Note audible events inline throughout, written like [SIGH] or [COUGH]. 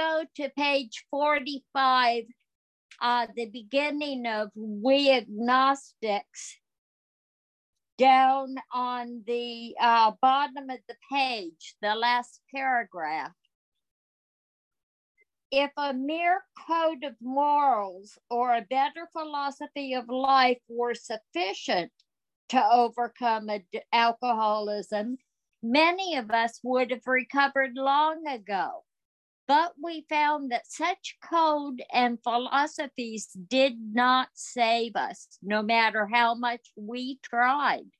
go to page 45, uh, the beginning of We Agnostics, down on the uh, bottom of the page, the last paragraph. If a mere code of morals or a better philosophy of life were sufficient to overcome alcoholism, many of us would have recovered long ago. But we found that such code and philosophies did not save us, no matter how much we tried.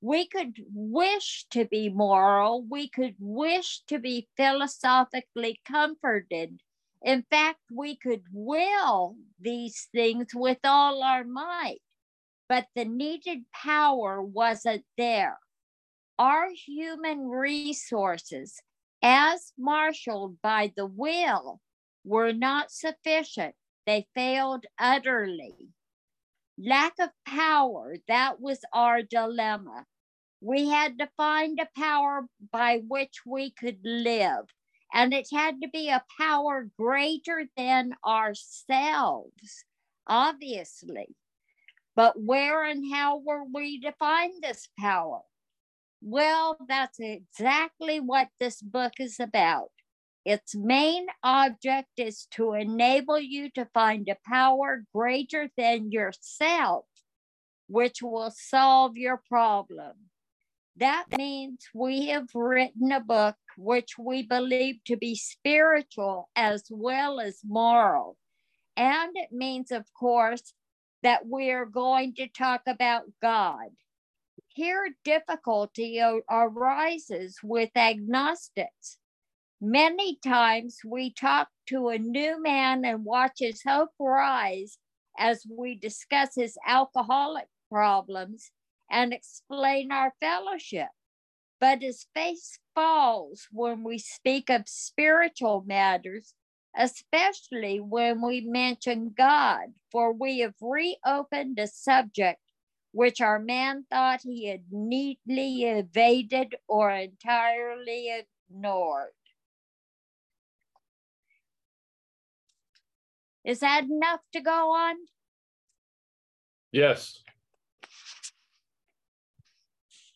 We could wish to be moral, we could wish to be philosophically comforted. In fact, we could will these things with all our might, but the needed power wasn't there our human resources, as marshaled by the will, were not sufficient. They failed utterly. Lack of power, that was our dilemma. We had to find a power by which we could live, and it had to be a power greater than ourselves, obviously. But where and how were we to find this power? Well, that's exactly what this book is about. Its main object is to enable you to find a power greater than yourself, which will solve your problem. That means we have written a book which we believe to be spiritual as well as moral. And it means, of course, that we're going to talk about God. Here, difficulty arises with agnostics. Many times we talk to a new man and watch his hope rise as we discuss his alcoholic problems and explain our fellowship. But his face falls when we speak of spiritual matters, especially when we mention God, for we have reopened a subject which our man thought he had neatly evaded or entirely ignored. Is that enough to go on? Yes.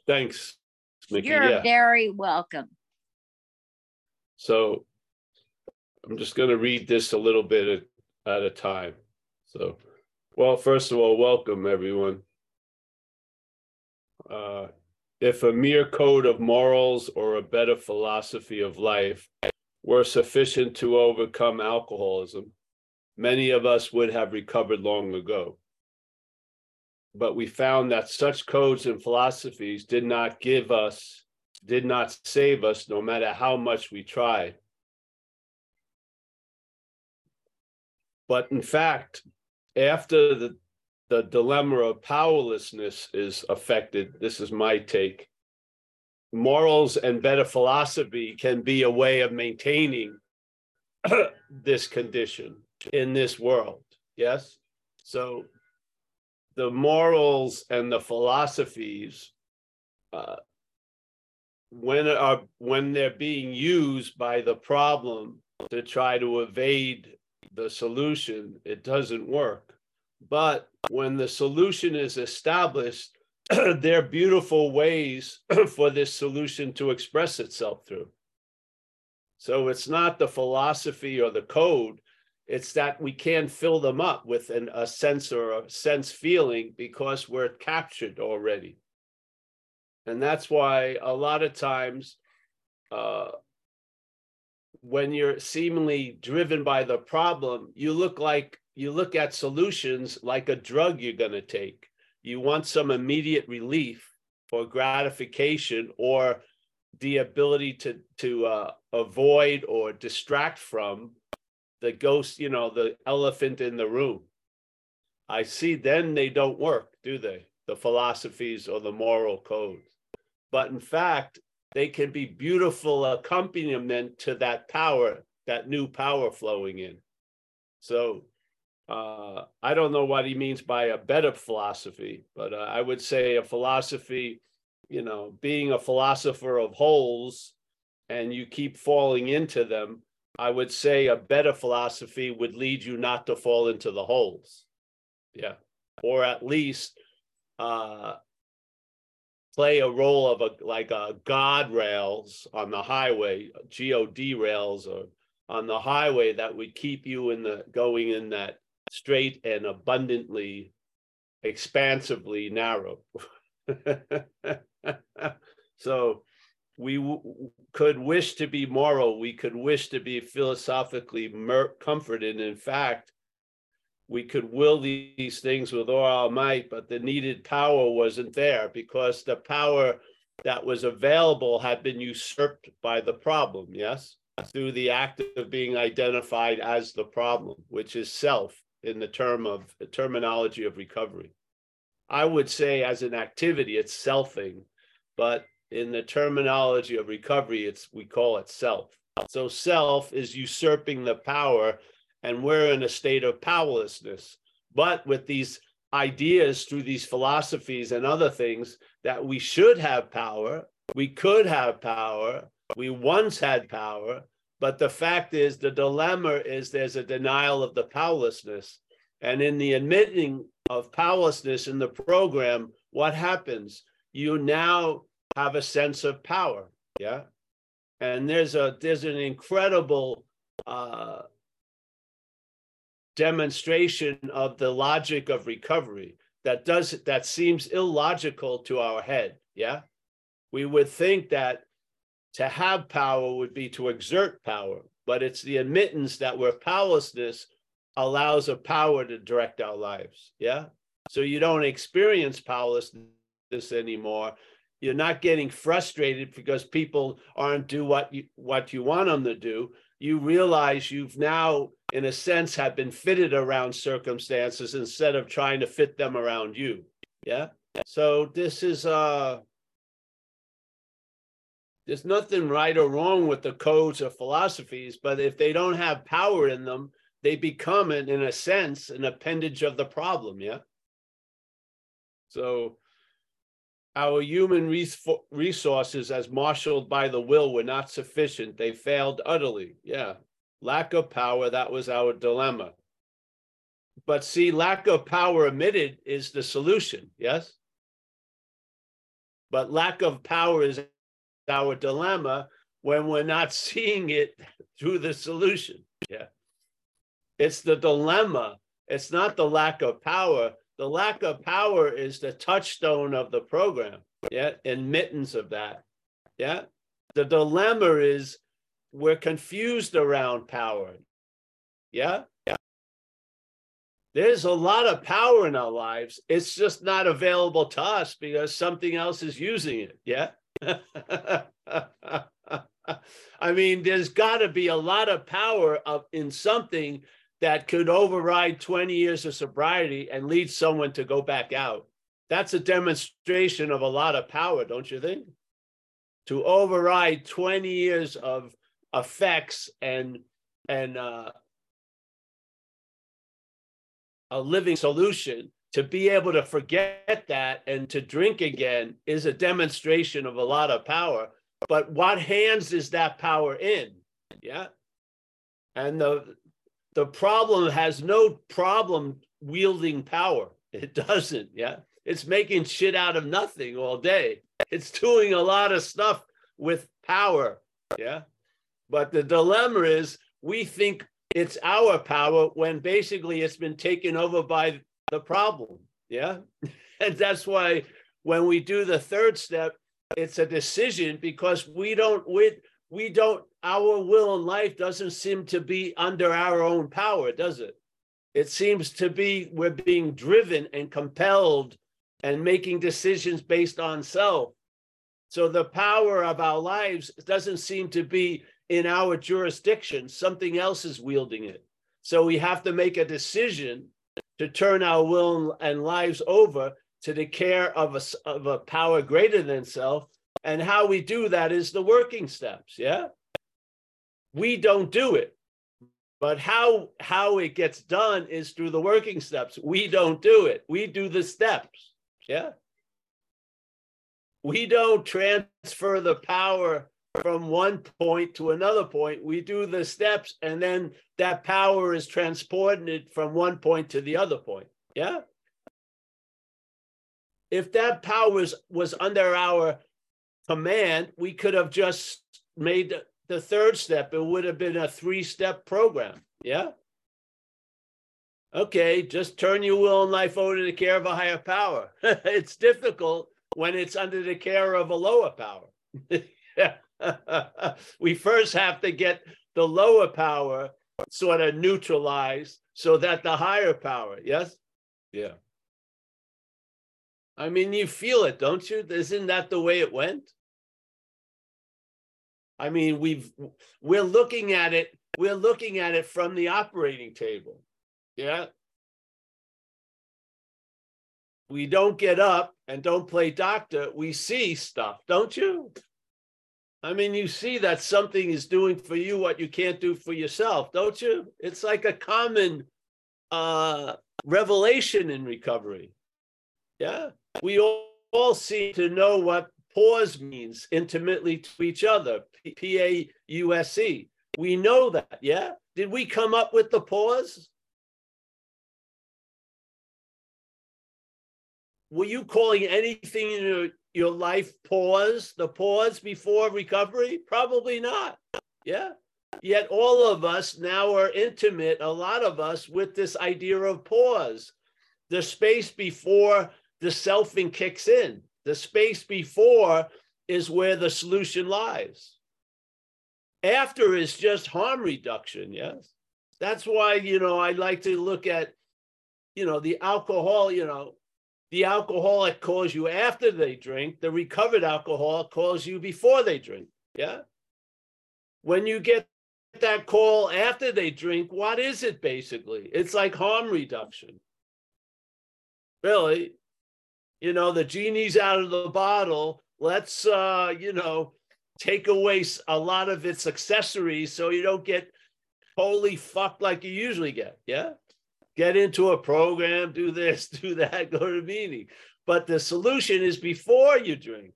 Thanks, Mickey. You're yeah. very welcome. So I'm just going to read this a little bit at, at a time. So, well, first of all, welcome everyone uh, if a mere code of morals or a better philosophy of life were sufficient to overcome alcoholism, many of us would have recovered long ago. But we found that such codes and philosophies did not give us, did not save us, no matter how much we tried. But in fact, after the the dilemma of powerlessness is affected. This is my take. Morals and better philosophy can be a way of maintaining [CLEARS THROAT] this condition in this world. Yes? So the morals and the philosophies, uh, when are when they're being used by the problem to try to evade the solution, it doesn't work. But when the solution is established, [CLEARS THROAT] there are beautiful ways [CLEARS THROAT] for this solution to express itself through. So it's not the philosophy or the code, it's that we can't fill them up with an, a sense or a sense feeling because we're captured already. And that's why a lot of times, uh, when you're seemingly driven by the problem, you look like you look at solutions like a drug you're going to take. You want some immediate relief or gratification or the ability to to uh, avoid or distract from the ghost, you know, the elephant in the room. I see then they don't work, do they? The philosophies or the moral codes. But in fact, they can be beautiful accompaniment to that power, that new power flowing in. So uh, I don't know what he means by a better philosophy, but uh, I would say a philosophy, you know, being a philosopher of holes and you keep falling into them, I would say a better philosophy would lead you not to fall into the holes. Yeah. Or at least uh, play a role of a like a god rails on the highway, God rails or on the highway that would keep you in the going in that straight and abundantly expansively narrow. [LAUGHS] so we could wish to be moral, we could wish to be philosophically comforted. In fact, we could will these things with all our might, but the needed power wasn't there because the power that was available had been usurped by the problem, yes? Through the act of being identified as the problem, which is self in the term of the terminology of recovery. I would say as an activity, it's selfing, but in the terminology of recovery, it's we call it self. So self is usurping the power, and we're in a state of powerlessness. But with these ideas through these philosophies and other things that we should have power, we could have power, we once had power, but the fact is the dilemma is there's a denial of the powerlessness. And in the admitting of powerlessness in the program, what happens? You now have a sense of power. Yeah. And there's a there's an incredible uh, demonstration of the logic of recovery that does that seems illogical to our head. Yeah. We would think that to have power would be to exert power, but it's the admittance that where powerlessness allows a power to direct our lives. Yeah. So you don't experience powerlessness anymore you're not getting frustrated because people aren't do what you what you want them to do you realize you've now in a sense have been fitted around circumstances instead of trying to fit them around you yeah so this is uh there's nothing right or wrong with the codes or philosophies but if they don't have power in them they become in, in a sense an appendage of the problem yeah so our human resources as marshaled by the will were not sufficient. They failed utterly. Yeah. Lack of power, that was our dilemma. But see, lack of power emitted is the solution. Yes. But lack of power is our dilemma when we're not [LAUGHS] seeing it through the solution. Yeah. It's the dilemma. It's not the lack of power the lack of power is the touchstone of the program. Yeah, admittance of that. Yeah. The dilemma is we're confused around power. Yeah. Yeah. There's a lot of power in our lives. It's just not available to us because something else is using it. Yeah. I mean, there's got to be a lot of power of in something that could override 20 years of sobriety and lead someone to go back out. That's a demonstration of a lot of power, don't you think? To override 20 years of effects and and uh, a living solution to be able to forget that and to drink again is a demonstration of a lot of power. But what hands is that power in? Yeah. And the the problem has no problem wielding power. It doesn't. Yeah. It's making shit out of nothing all day. It's doing a lot of stuff with power. Yeah. But the dilemma is we think it's our power when basically it's been taken over by the problem. Yeah. [LAUGHS] And that's why when we do the third step, it's a decision because we don't, we, we don't our will in life doesn't seem to be under our own power does it it seems to be we're being driven and compelled and making decisions based on self so the power of our lives doesn't seem to be in our jurisdiction something else is wielding it so we have to make a decision to turn our will and lives over to the care of a, of a power greater than self and how we do that is the working steps. Yeah. We don't do it. But how how it gets done is through the working steps. We don't do it. We do the steps. Yeah. We don't transfer the power from one point to another point. We do the steps, and then that power is transported from one point to the other point. Yeah. If that power was, was under our command, we could have just made the third step. It would have been a three step program. Yeah. Okay, just turn your will and life over to the care of a higher power. [LAUGHS] it's difficult when it's under the care of a lower power. [LAUGHS] [LAUGHS] we first have to get the lower power sort of neutralized so that the higher power, yes? Yeah. I mean, you feel it, don't you? Isn't that the way it went? I mean, we've we're looking at it, we're looking at it from the operating table. Yeah. We don't get up and don't play doctor. We see stuff, don't you? I mean, you see that something is doing for you what you can't do for yourself, don't you? It's like a common uh, revelation in recovery. Yeah. We all, all seem to know what pause means intimately to each other, P A U S E. We know that. Yeah. Did we come up with the pause? Were you calling anything in your, your life pause, the pause before recovery? Probably not. Yeah. Yet all of us now are intimate, a lot of us, with this idea of pause, the space before the selfing kicks in. The space before is where the solution lies. After is just harm reduction, yes. That's why, you know, I like to look at, you know, the alcohol, you know, the alcoholic calls you after they drink, the recovered alcoholic calls you before they drink. Yeah. When you get that call after they drink, what is it basically? It's like harm reduction. Really, you know, the genie's out of the bottle. Let's, uh, you know, take away a lot of its accessories so you don't get totally fucked like you usually get. Yeah get into a program, do this, [LAUGHS] do that, go to a meeting. But the solution is before you drink.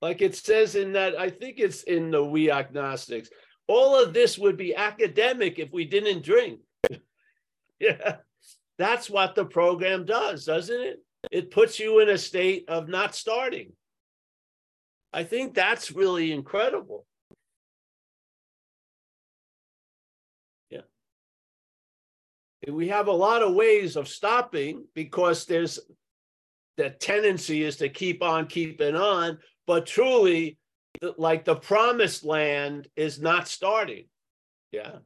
Like it says in that, I think it's in the We Agnostics, all of this would be academic if we didn't drink. [LAUGHS] yeah, that's what the program does, doesn't it? It puts you in a state of not starting. I think that's really incredible. We have a lot of ways of stopping because there's the tendency is to keep on keeping on, but truly, like the promised land is not starting. Yeah.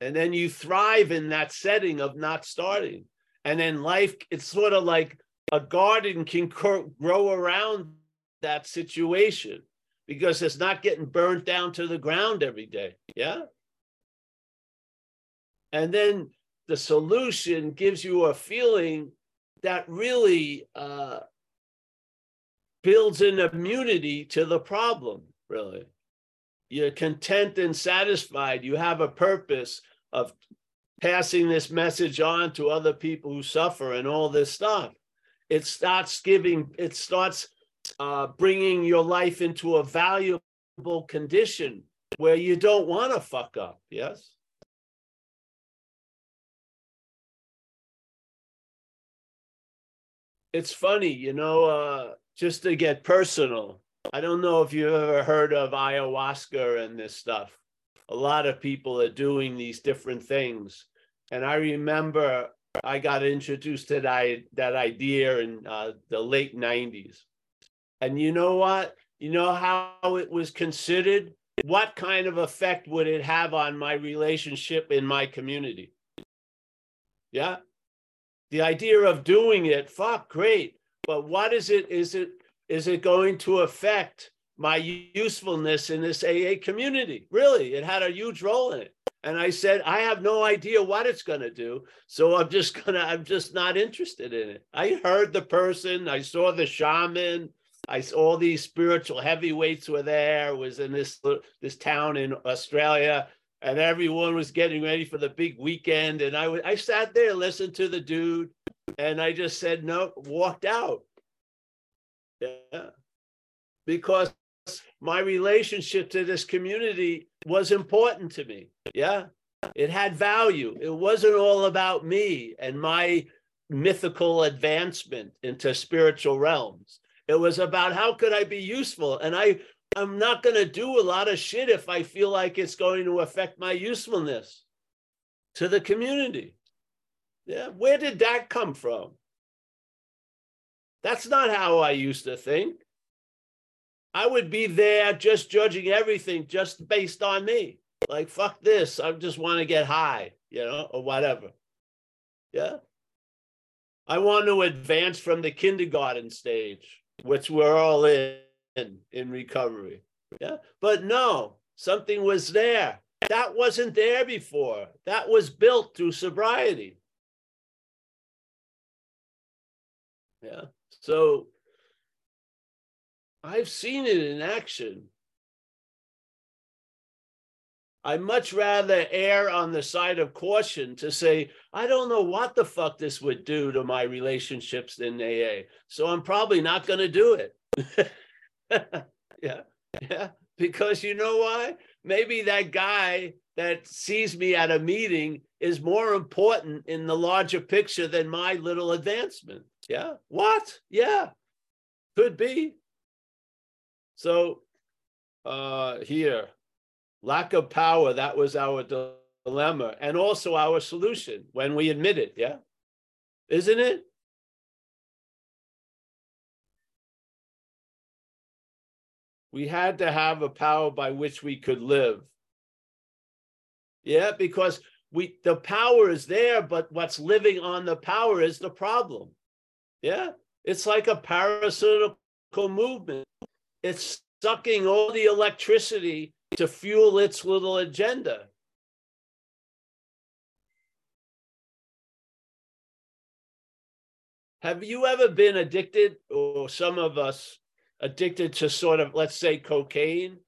And then you thrive in that setting of not starting. And then life, it's sort of like a garden can grow around that situation because it's not getting burnt down to the ground every day. Yeah. And then the solution gives you a feeling that really uh, builds an immunity to the problem, really. You're content and satisfied. You have a purpose of passing this message on to other people who suffer and all this stuff. It starts giving, it starts uh, bringing your life into a valuable condition where you don't want to fuck up. Yes. It's funny, you know, uh, just to get personal. I don't know if you've ever heard of ayahuasca and this stuff. A lot of people are doing these different things. And I remember I got introduced to that, that idea in uh, the late 90s. And you know what? You know how it was considered? What kind of effect would it have on my relationship in my community? Yeah the idea of doing it, fuck, great. But what is it? Is it is it going to affect my usefulness in this AA community? Really, it had a huge role in it. And I said, I have no idea what it's going to do. So I'm just [LAUGHS] going to, I'm just not interested in it. I heard the person, I saw the shaman, I saw all these spiritual heavyweights were there, was in this, this town in Australia and everyone was getting ready for the big weekend. And I, I sat there, listened to the dude, And I just said no, walked out. Yeah. Because my relationship to this community was important to me. Yeah. It had value. It wasn't all about me and my mythical advancement into spiritual realms. It was about how could I be useful? And I I'm not going to do a lot of shit if I feel like it's going to affect my usefulness to the community. Yeah, where did that come from? That's not how I used to think. I would be there just judging everything just based on me. Like, fuck this. I just want to get high, you know, or whatever. Yeah. I want to advance from the kindergarten stage, which we're all in in in recovery. Yeah. But no, something was there. That wasn't there before. That was built through sobriety. Yeah. So I've seen it in action. I much rather err on the side of caution to say, I don't know what the fuck this would do to my relationships in AA. So I'm probably not going to do it. [LAUGHS] [LAUGHS] yeah. Yeah. Because you know why? Maybe that guy that sees me at a meeting is more important in the larger picture than my little advancement. Yeah. What? Yeah. Could be. So uh here, lack of power, that was our dilemma and also our solution when we admit it. Yeah. Isn't it? We had to have a power by which we could live. Yeah, because we the power is there, but what's living on the power is the problem. Yeah, it's like a parasitical movement. It's sucking all the electricity to fuel its little agenda. Have you ever been addicted, or some of us addicted to sort of, let's say, cocaine,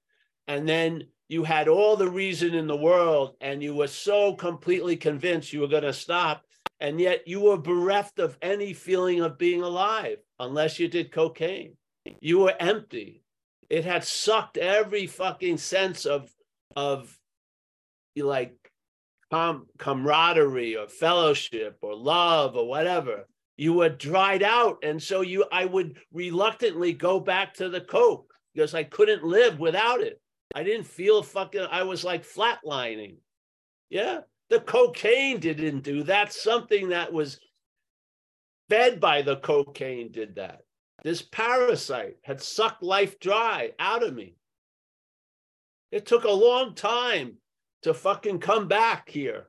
and then you had all the reason in the world and you were so completely convinced you were going to stop, and yet you were bereft of any feeling of being alive unless you did cocaine. You were empty. It had sucked every fucking sense of of like com- camaraderie or fellowship or love or whatever you were dried out. And so you i would reluctantly go back to the coke because i couldn't live without it. I didn't feel fucking i was like flatlining. Yeah the cocaine didn't do that. Something that was fed by the cocaine did that. This parasite had sucked life dry out of me. It took a long time to fucking come back here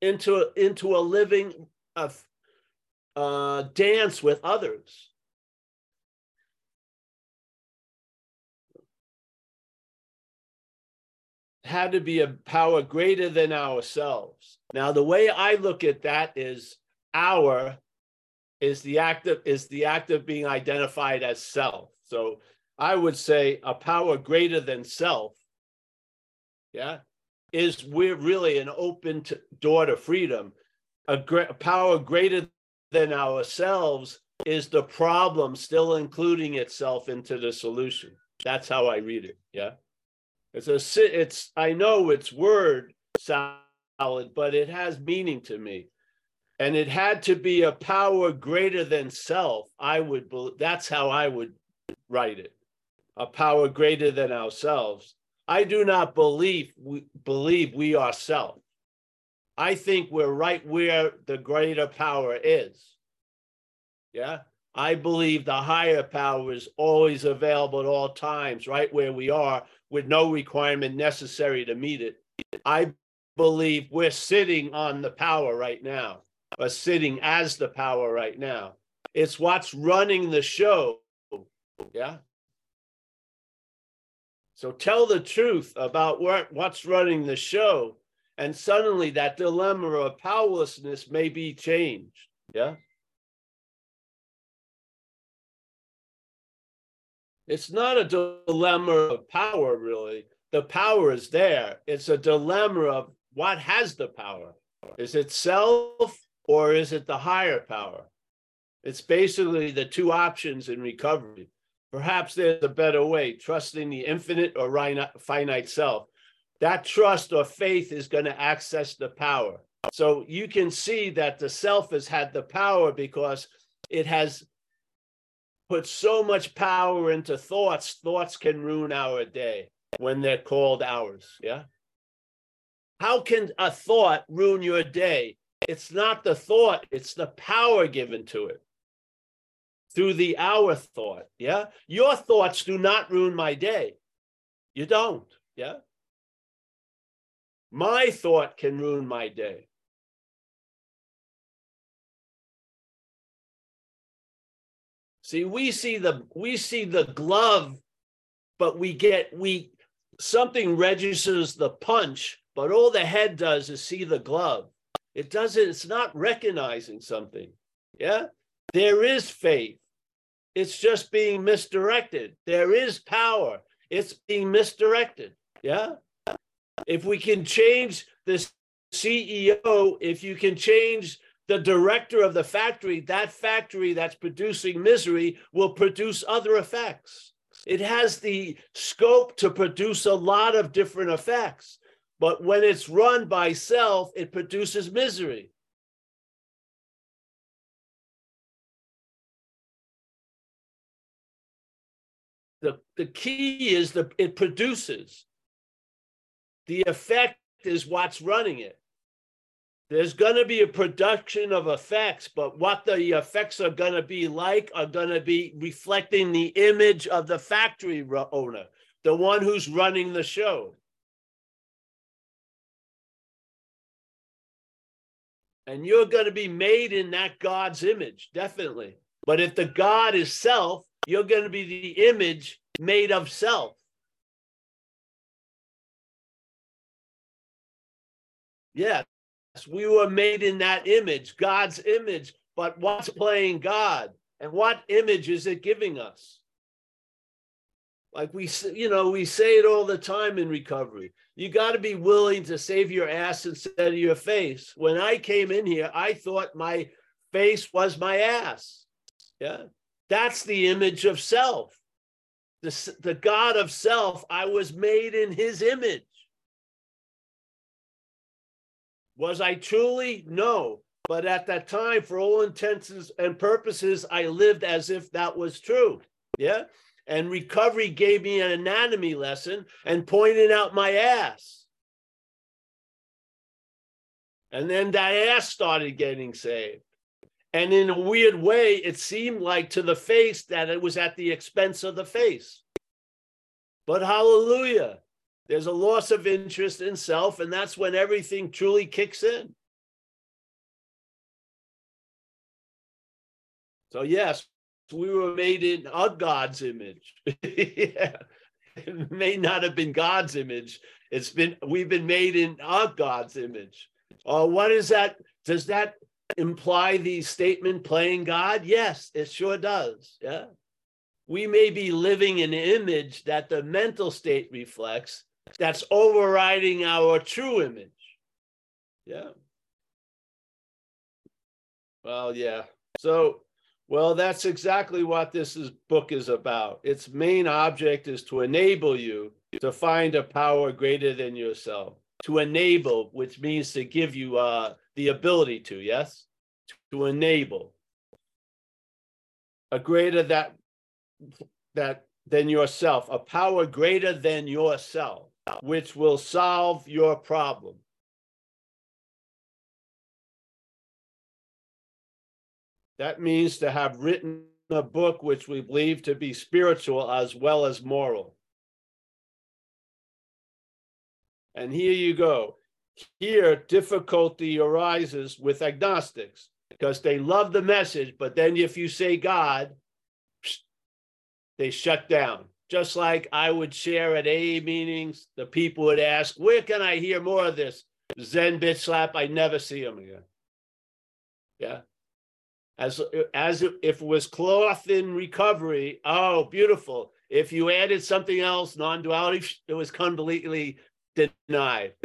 into into a living of uh, dance with others. Had to be a power greater than ourselves. Now, the way I look at that is our is the act of is the act of being identified as self. So I would say a power greater than self, yeah, is we're really an open to, door to freedom, a, a power greater than ourselves is the problem still including itself into the solution. That's how I read it. Yeah. It's a it's I know it's word solid, but it has meaning to me. And it had to be a power greater than self. I would that's how I would write it. A power greater than ourselves. I do not believe we believe we are self. I think we're right where the greater power is. Yeah. I believe the higher power is always available at all times, right where we are, with no requirement necessary to meet it. I believe we're sitting on the power right now, or sitting as the power right now. It's what's running the show. Yeah. So tell the truth about what, what's running the show and suddenly that dilemma of powerlessness may be changed. Yeah. It's not a dilemma of power, really. The power is there. It's a dilemma of what has the power. Is it self or is it the higher power? It's basically the two options in recovery. Perhaps there's a better way, trusting the infinite or finite self. That trust or faith is going to access the power. So you can see that the self has had the power because it has put so much power into thoughts. Thoughts can ruin our day when they're called ours. Yeah. How can a thought ruin your day? It's not the thought, it's the power given to it through the our thought. Yeah. Your thoughts do not ruin my day. You don't. Yeah. My thought can ruin my day. See, we see the we see the glove, but we get we something registers the punch, but all the head does is see the glove. It doesn't, it's not recognizing something. Yeah. There is faith. It's just being misdirected. There is power. It's being misdirected. Yeah. If we can change the CEO, if you can change the director of the factory, that factory that's producing misery will produce other effects. It has the scope to produce a lot of different effects. But when it's run by self, it produces misery. The, the key is that it produces. The effect is what's running it. There's going to be a production of effects, but what the effects are going to be like are going to be reflecting the image of the factory owner, the one who's running the show. And you're going to be made in that God's image, definitely. But if the God is self, you're going to be the image made of self. Yes, we were made in that image, God's image. But what's playing God? And what image is it giving us? Like we, you know, we say it all the time in recovery. You got to be willing to save your ass instead of your face. When I came in here, I thought my face was my ass. Yeah. That's the image of self. The, the God of self, I was made in his image. Was I truly? No. But at that time, for all intents and purposes, I lived as if that was true. Yeah. And recovery gave me an anatomy lesson and pointed out my ass. And then that ass started getting saved. And in a weird way, it seemed like to the face that it was at the expense of the face. But hallelujah, there's a loss of interest in self, and that's when everything truly kicks in. So, yes, we were made in a God's image. [LAUGHS] yeah. It may not have been God's image. It's been we've been made in a God's image. Uh, what is that? Does that imply the statement playing God? Yes, it sure does. Yeah. We may be living an image that the mental state reflects that's overriding our true image. Yeah. Well, yeah. So well, that's exactly what this is, book is about. Its main object is to enable you to find a power greater than yourself. To enable, which means to give you uh, the ability to, yes? To enable a greater that that than yourself, a power greater than yourself, which will solve your problem. That means to have written a book which we believe to be spiritual as well as moral. And here you go. Here, difficulty arises with agnostics because they love the message, but then if you say God, they shut down. Just like I would share at AA meetings, the people would ask, Where can I hear more of this? Zen bitch slap, I never see them again. Yeah as as if it was cloth in recovery. Oh, beautiful! If you added something else, non-duality, it was completely denied. [LAUGHS]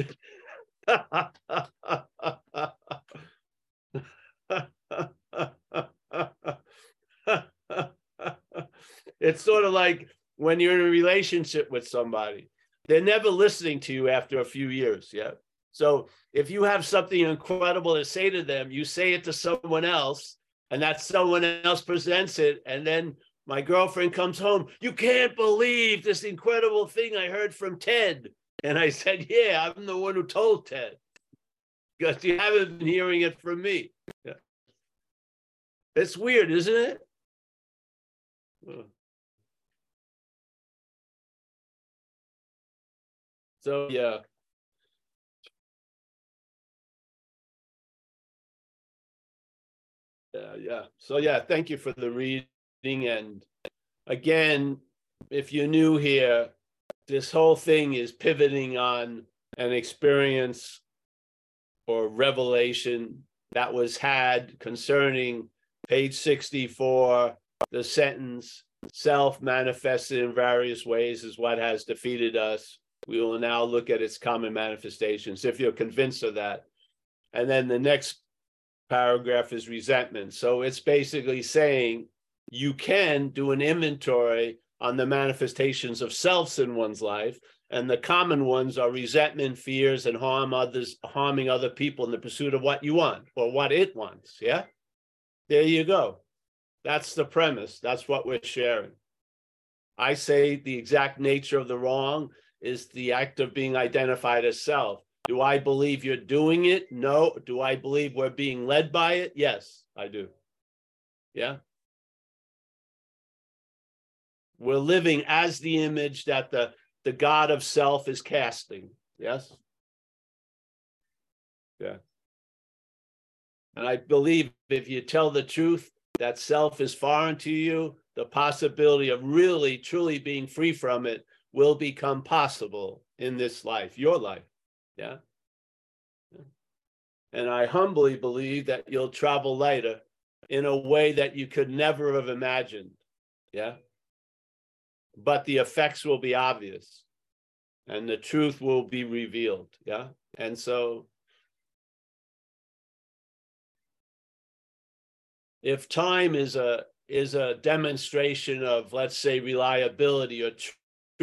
it's sort of like when you're in a relationship with somebody, they're never listening to you after a few years. Yeah. So if you have something incredible to say to them, you say it to someone else, and that someone else presents it. And then my girlfriend comes home. You can't believe this incredible thing I heard from Ted. And I said, Yeah, I'm the one who told Ted because you haven't been hearing it from me. Yeah. It's weird, isn't it? So, yeah. Yeah, yeah. So, yeah, thank you for the reading. And again, if you're new here, this whole thing is pivoting on an experience or revelation that was had concerning page 64, the sentence, self manifested in various ways is what has defeated us. We will now look at its common manifestations if you're convinced of that. And then the next paragraph is resentment. So it's basically saying you can do an inventory on the manifestations of selves in one's life and the common ones are resentment fears and harm others harming other people in the pursuit of what you want or what it wants. Yeah? There you go. That's the premise. That's what we're sharing. I say the exact nature of the wrong is the act of being identified as self do i believe you're doing it no do i believe we're being led by it yes i do yeah we're living as the image that the the God of self is casting. Yes? Yeah. And I believe if you tell the truth, that self is foreign to you, the possibility of really, truly being free from it will become possible in this life, your life. Yeah. And I humbly believe that you'll travel lighter in a way that you could never have imagined. Yeah but the effects will be obvious and the truth will be revealed yeah and so if time is a is a demonstration of let's say reliability or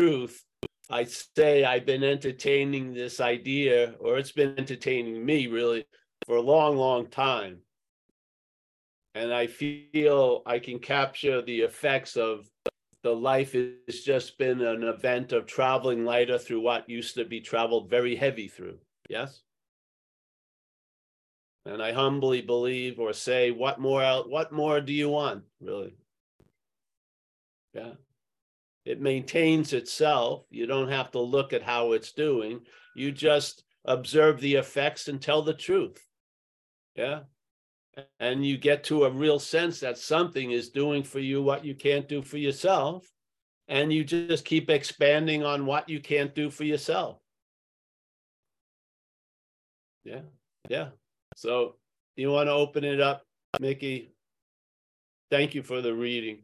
truth i say i've been entertaining this idea or it's been entertaining me really for a long long time and i feel i can capture the effects of the life has just been an event of traveling lighter through what used to be traveled very heavy through. Yes? And I humbly believe or say, what more what more do you want, really? Yeah. It maintains itself. You don't have to look at how it's doing. You just observe the effects and tell the truth. Yeah? And you get to a real sense that something is doing for you what you can't do for yourself and you just keep expanding on what you can't do for yourself. Yeah? Yeah. So you want to open it up mickey? Thank you for the reading.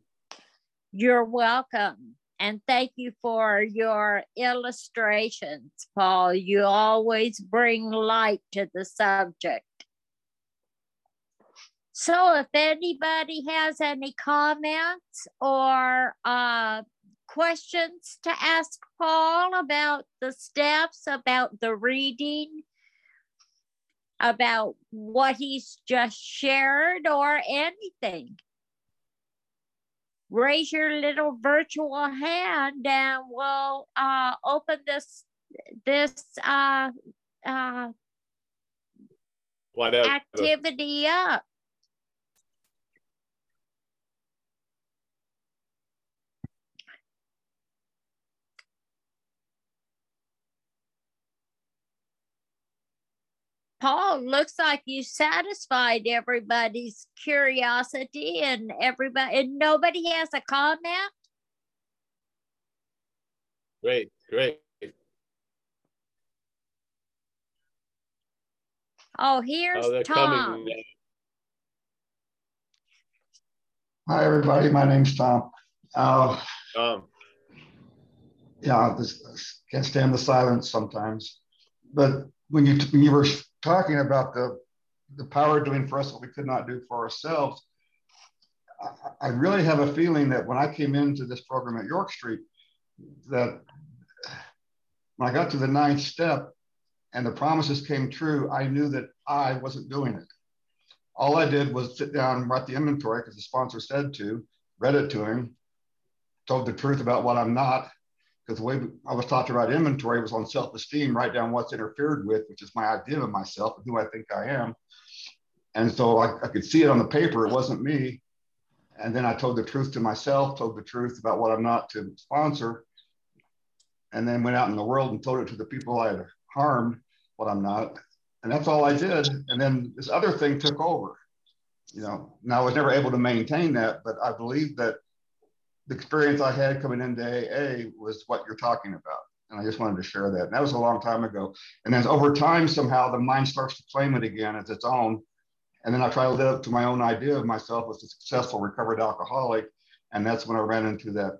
You're welcome and thank you for your illustrations paul. You always bring light to the subject. So if anybody has any comments or uh, questions to ask Paul about the steps, about the reading, about what he's just shared, or anything, raise your little virtual hand and we'll uh, open this this uh, uh, activity up. Paul, looks like you satisfied everybody's curiosity and everybody and nobody has a comment. Great, great. Oh, here's oh, Tom. Hi, everybody. My name's Tom. Uh, Tom. Yeah, I just can't stand the silence sometimes. But when you when you were talking about the the power of doing for us what we could not do for ourselves. I, I really have a feeling that when I came into this program at York Street, that when I got to the ninth step and the promises came true, I knew that I wasn't doing it. All I did was sit down write the inventory because the sponsor said to, read it to him, told the truth about what I'm not, because the way I was taught to write inventory was on self-esteem, write down what's interfered with, which is my idea of myself and who I think I am. And so I, I could see it on the paper. It wasn't me. And then I told the truth to myself, told the truth about what I'm not to sponsor, and then went out in the world and told it to the people I had harmed, what I'm not. And that's all I did. And then this other thing took over. You know, now I was never able to maintain that, but I believe that the experience I had coming into AA was what you're talking about. And I just wanted to share that. And that was a long time ago. And then over time, somehow the mind starts to claim it again as its own. And then I try to live up to my own idea of myself as a successful recovered alcoholic. And that's when I ran into that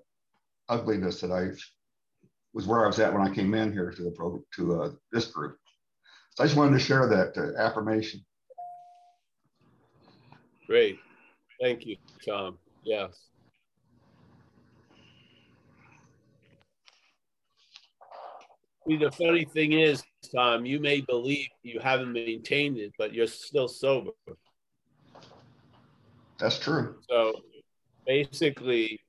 ugliness that I was where I was at when I came in here to the pro to uh, this group. So I just wanted to share that uh, affirmation. Great, thank you, Tom. Yes. See, the funny thing is, Tom, you may believe you haven't maintained it, but you're still sober. That's true. So basically,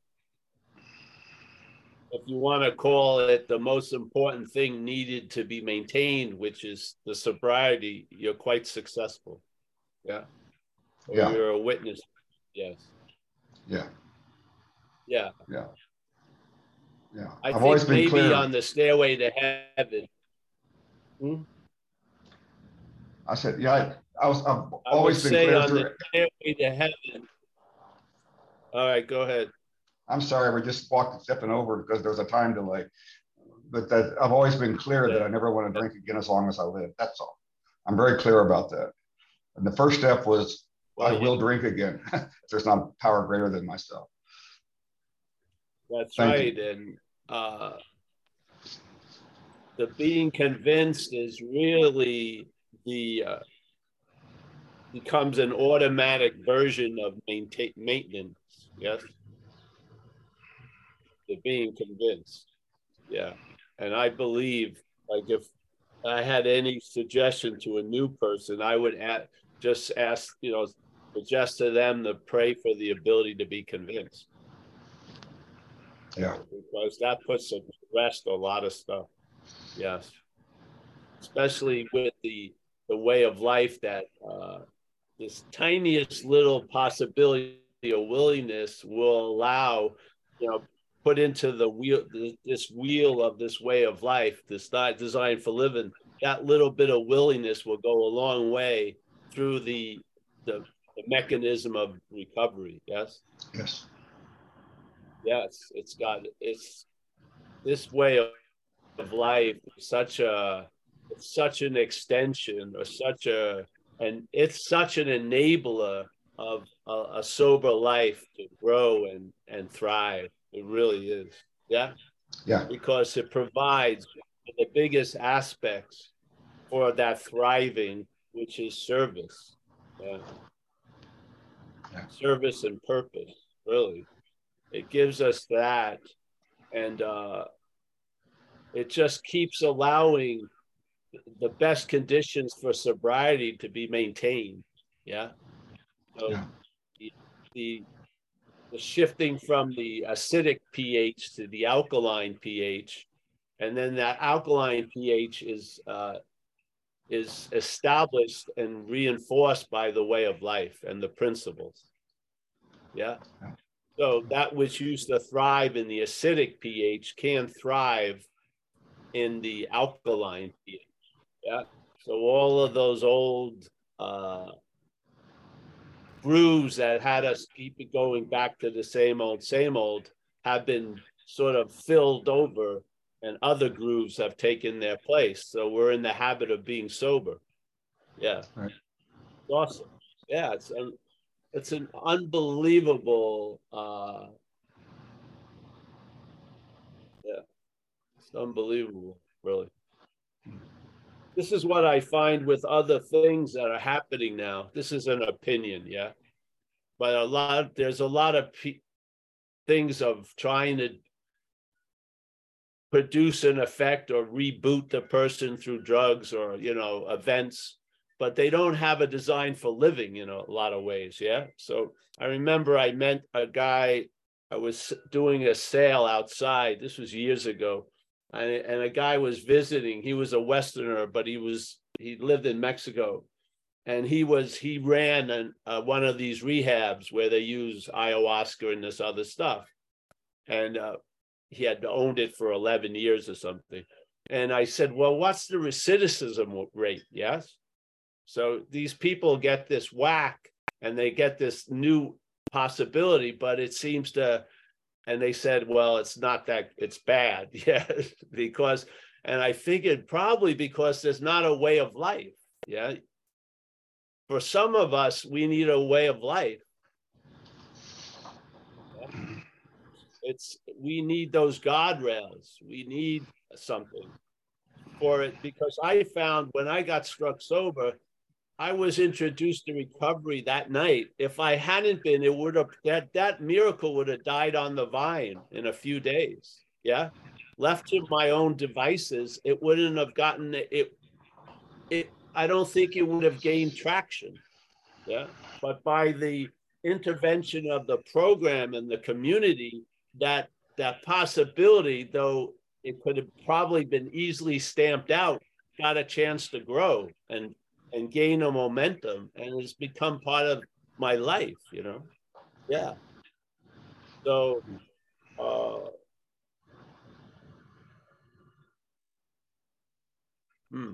if you want to call it the most important thing needed to be maintained, which is the sobriety, you're quite successful. Yeah. Yeah. You're a witness. Yes. Yeah. Yeah. Yeah. Yeah, I I've think maybe clear. on the stairway to heaven. Hmm? I said, yeah, I, I was. I've I always been clear on the stairway to heaven. All right, go ahead. I'm sorry, we just walked stepping over because there was a time delay. But that I've always been clear that I never want to drink again as long as I live. That's all. I'm very clear about that. And the first step was well, I will drink again. If [LAUGHS] there's not a power greater than myself. That's Thank right. You. And uh, the being convinced is really the uh, becomes an automatic version of maintain maintenance. Yes. The being convinced. Yeah. And I believe like if I had any suggestion to a new person, I would add, just ask, you know, suggest to them to pray for the ability to be convinced. Yeah. Because that puts to rest a lot of stuff. Yes. Especially with the the way of life that uh, this tiniest little possibility of willingness will allow, you know, put into the wheel this wheel of this way of life, this not designed for living. That little bit of willingness will go a long way through the the, the mechanism of recovery. Yes. Yes yes it's got it's this way of, of life such a it's such an extension or such a and it's such an enabler of a, a, sober life to grow and and thrive. It really is. Yeah? Yeah. Because it provides the biggest aspects for that thriving which is service. Yeah. yeah. service and purpose really it gives us that. And uh, it just keeps allowing the best conditions for sobriety to be maintained. Yeah. So yeah. The, the, the shifting from the acidic ph to the alkaline ph. And then that alkaline ph is uh, is established and reinforced by the way of life and the principles. Yeah. So that which used to thrive in the acidic pH can thrive in the alkaline pH. Yeah. So all of those old uh, grooves that had us keep it going back to the same old, same old have been sort of filled over and other grooves have taken their place. So we're in the habit of being sober. Yeah. Right. Awesome. Yeah. It's, um, it's an unbelievable uh yeah it's unbelievable really this is what I find with other things that are happening now. This is an opinion, yeah. But a lot, there's a lot of pe- things of trying to produce an effect or reboot the person through drugs or you know events but they don't have a design for living in a lot of ways yeah? So i remember i met a guy i was doing a sale outside this was years ago and, and a guy was visiting he was a westerner but he was he lived in mexico and he was he ran an, uh, one of these rehabs where they use ayahuasca and this other stuff and uh, he had owned it for 11 years or something and i said well what's the recidivism rate? Yes so these people get this whack and they get this new possibility but it seems to and they said well it's not that it's bad. [LAUGHS] Yeah because and i figured probably because there's not a way of life. Yeah. For some of us we need a way of life. It's we need those God guardrails. We need something for it because i found when i got struck sober I was introduced to recovery that night. If I hadn't been, it would have that that miracle would have died on the vine in a few days. Yeah. Left to my own devices, it wouldn't have gotten it. It I don't think it would have gained traction. Yeah. But by the intervention of the program and the community, that that possibility, though it could have probably been easily stamped out, got a chance to grow and and gain a momentum and it's become part of my life you know yeah so uh hmm.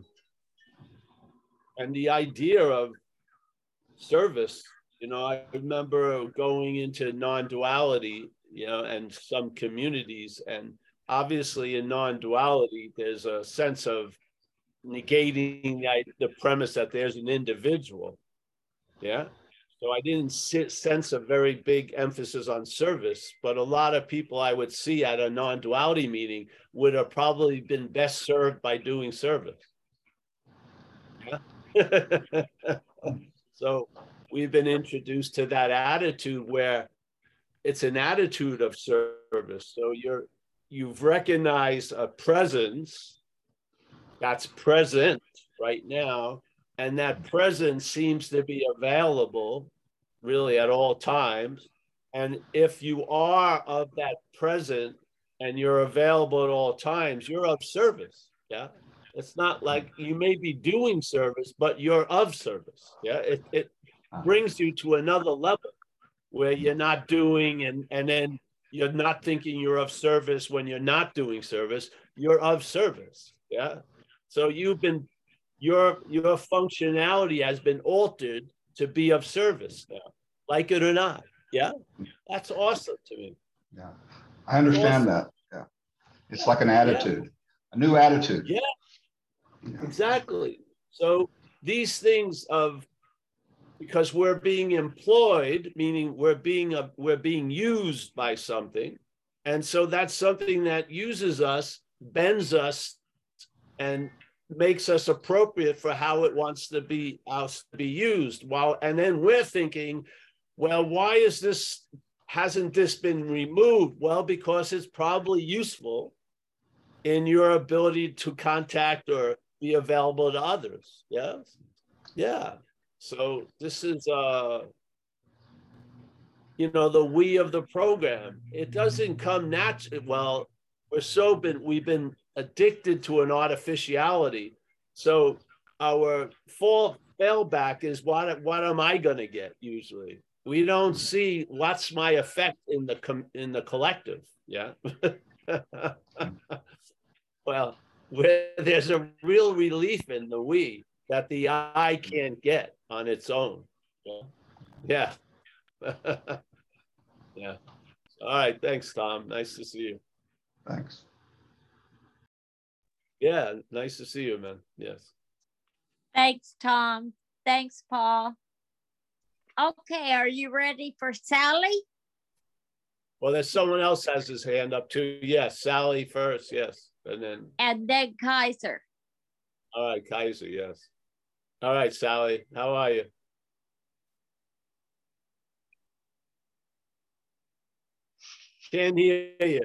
and the idea of service you know i remember going into non-duality you know and some communities and obviously in non-duality there's a sense of negating the, the premise that there's an individual. Yeah. So I didn't sit, sense a very big emphasis on service, but a lot of people I would see at a non duality meeting would have probably been best served by doing service. Yeah. [LAUGHS] so we've been introduced to that attitude where it's an attitude of service. So you're you've recognized a presence that's present right now. And that presence seems to be available really at all times. And if you are of that present and you're available at all times, you're of service. Yeah. It's not like you may be doing service, but you're of service. Yeah. It, it brings you to another level where you're not doing and, and then you're not thinking you're of service when you're not doing service. You're of service. Yeah. So you've been your your functionality has been altered to be of service now, like it or not. Yeah, that's awesome to me. Yeah, I understand awesome. that. Yeah, it's like an attitude, yeah. a new attitude. Yeah. yeah, exactly. So these things of because we're being employed, meaning we're being a, we're being used by something, and so that's something that uses us, bends us, and makes us appropriate for how it wants to be uh, to be used. While and then we're thinking well why is this hasn't this been removed? Well because it's probably useful in your ability to contact or be available to others. Yeah yeah. So this is uh you know the we of the program. It doesn't come natural well we're so been we've been addicted to an artificiality. So our fall failback is what what am I going to get usually? We don't mm-hmm. see what's my effect in the com- in the collective. Yeah. [LAUGHS] well, where there's a real relief in the we that the I can't get on its own. Yeah. Yeah. [LAUGHS] yeah. All right. Thanks, Tom. Nice to see you. Thanks. Yeah, nice to see you, man. Yes. Thanks, Tom. Thanks, Paul. Okay, are you ready for Sally? Well, there's someone else has his hand up too. Yes, Sally first. Yes, and then and then Kaiser. All right, Kaiser, yes. All right, Sally, how are you? Can't hear you.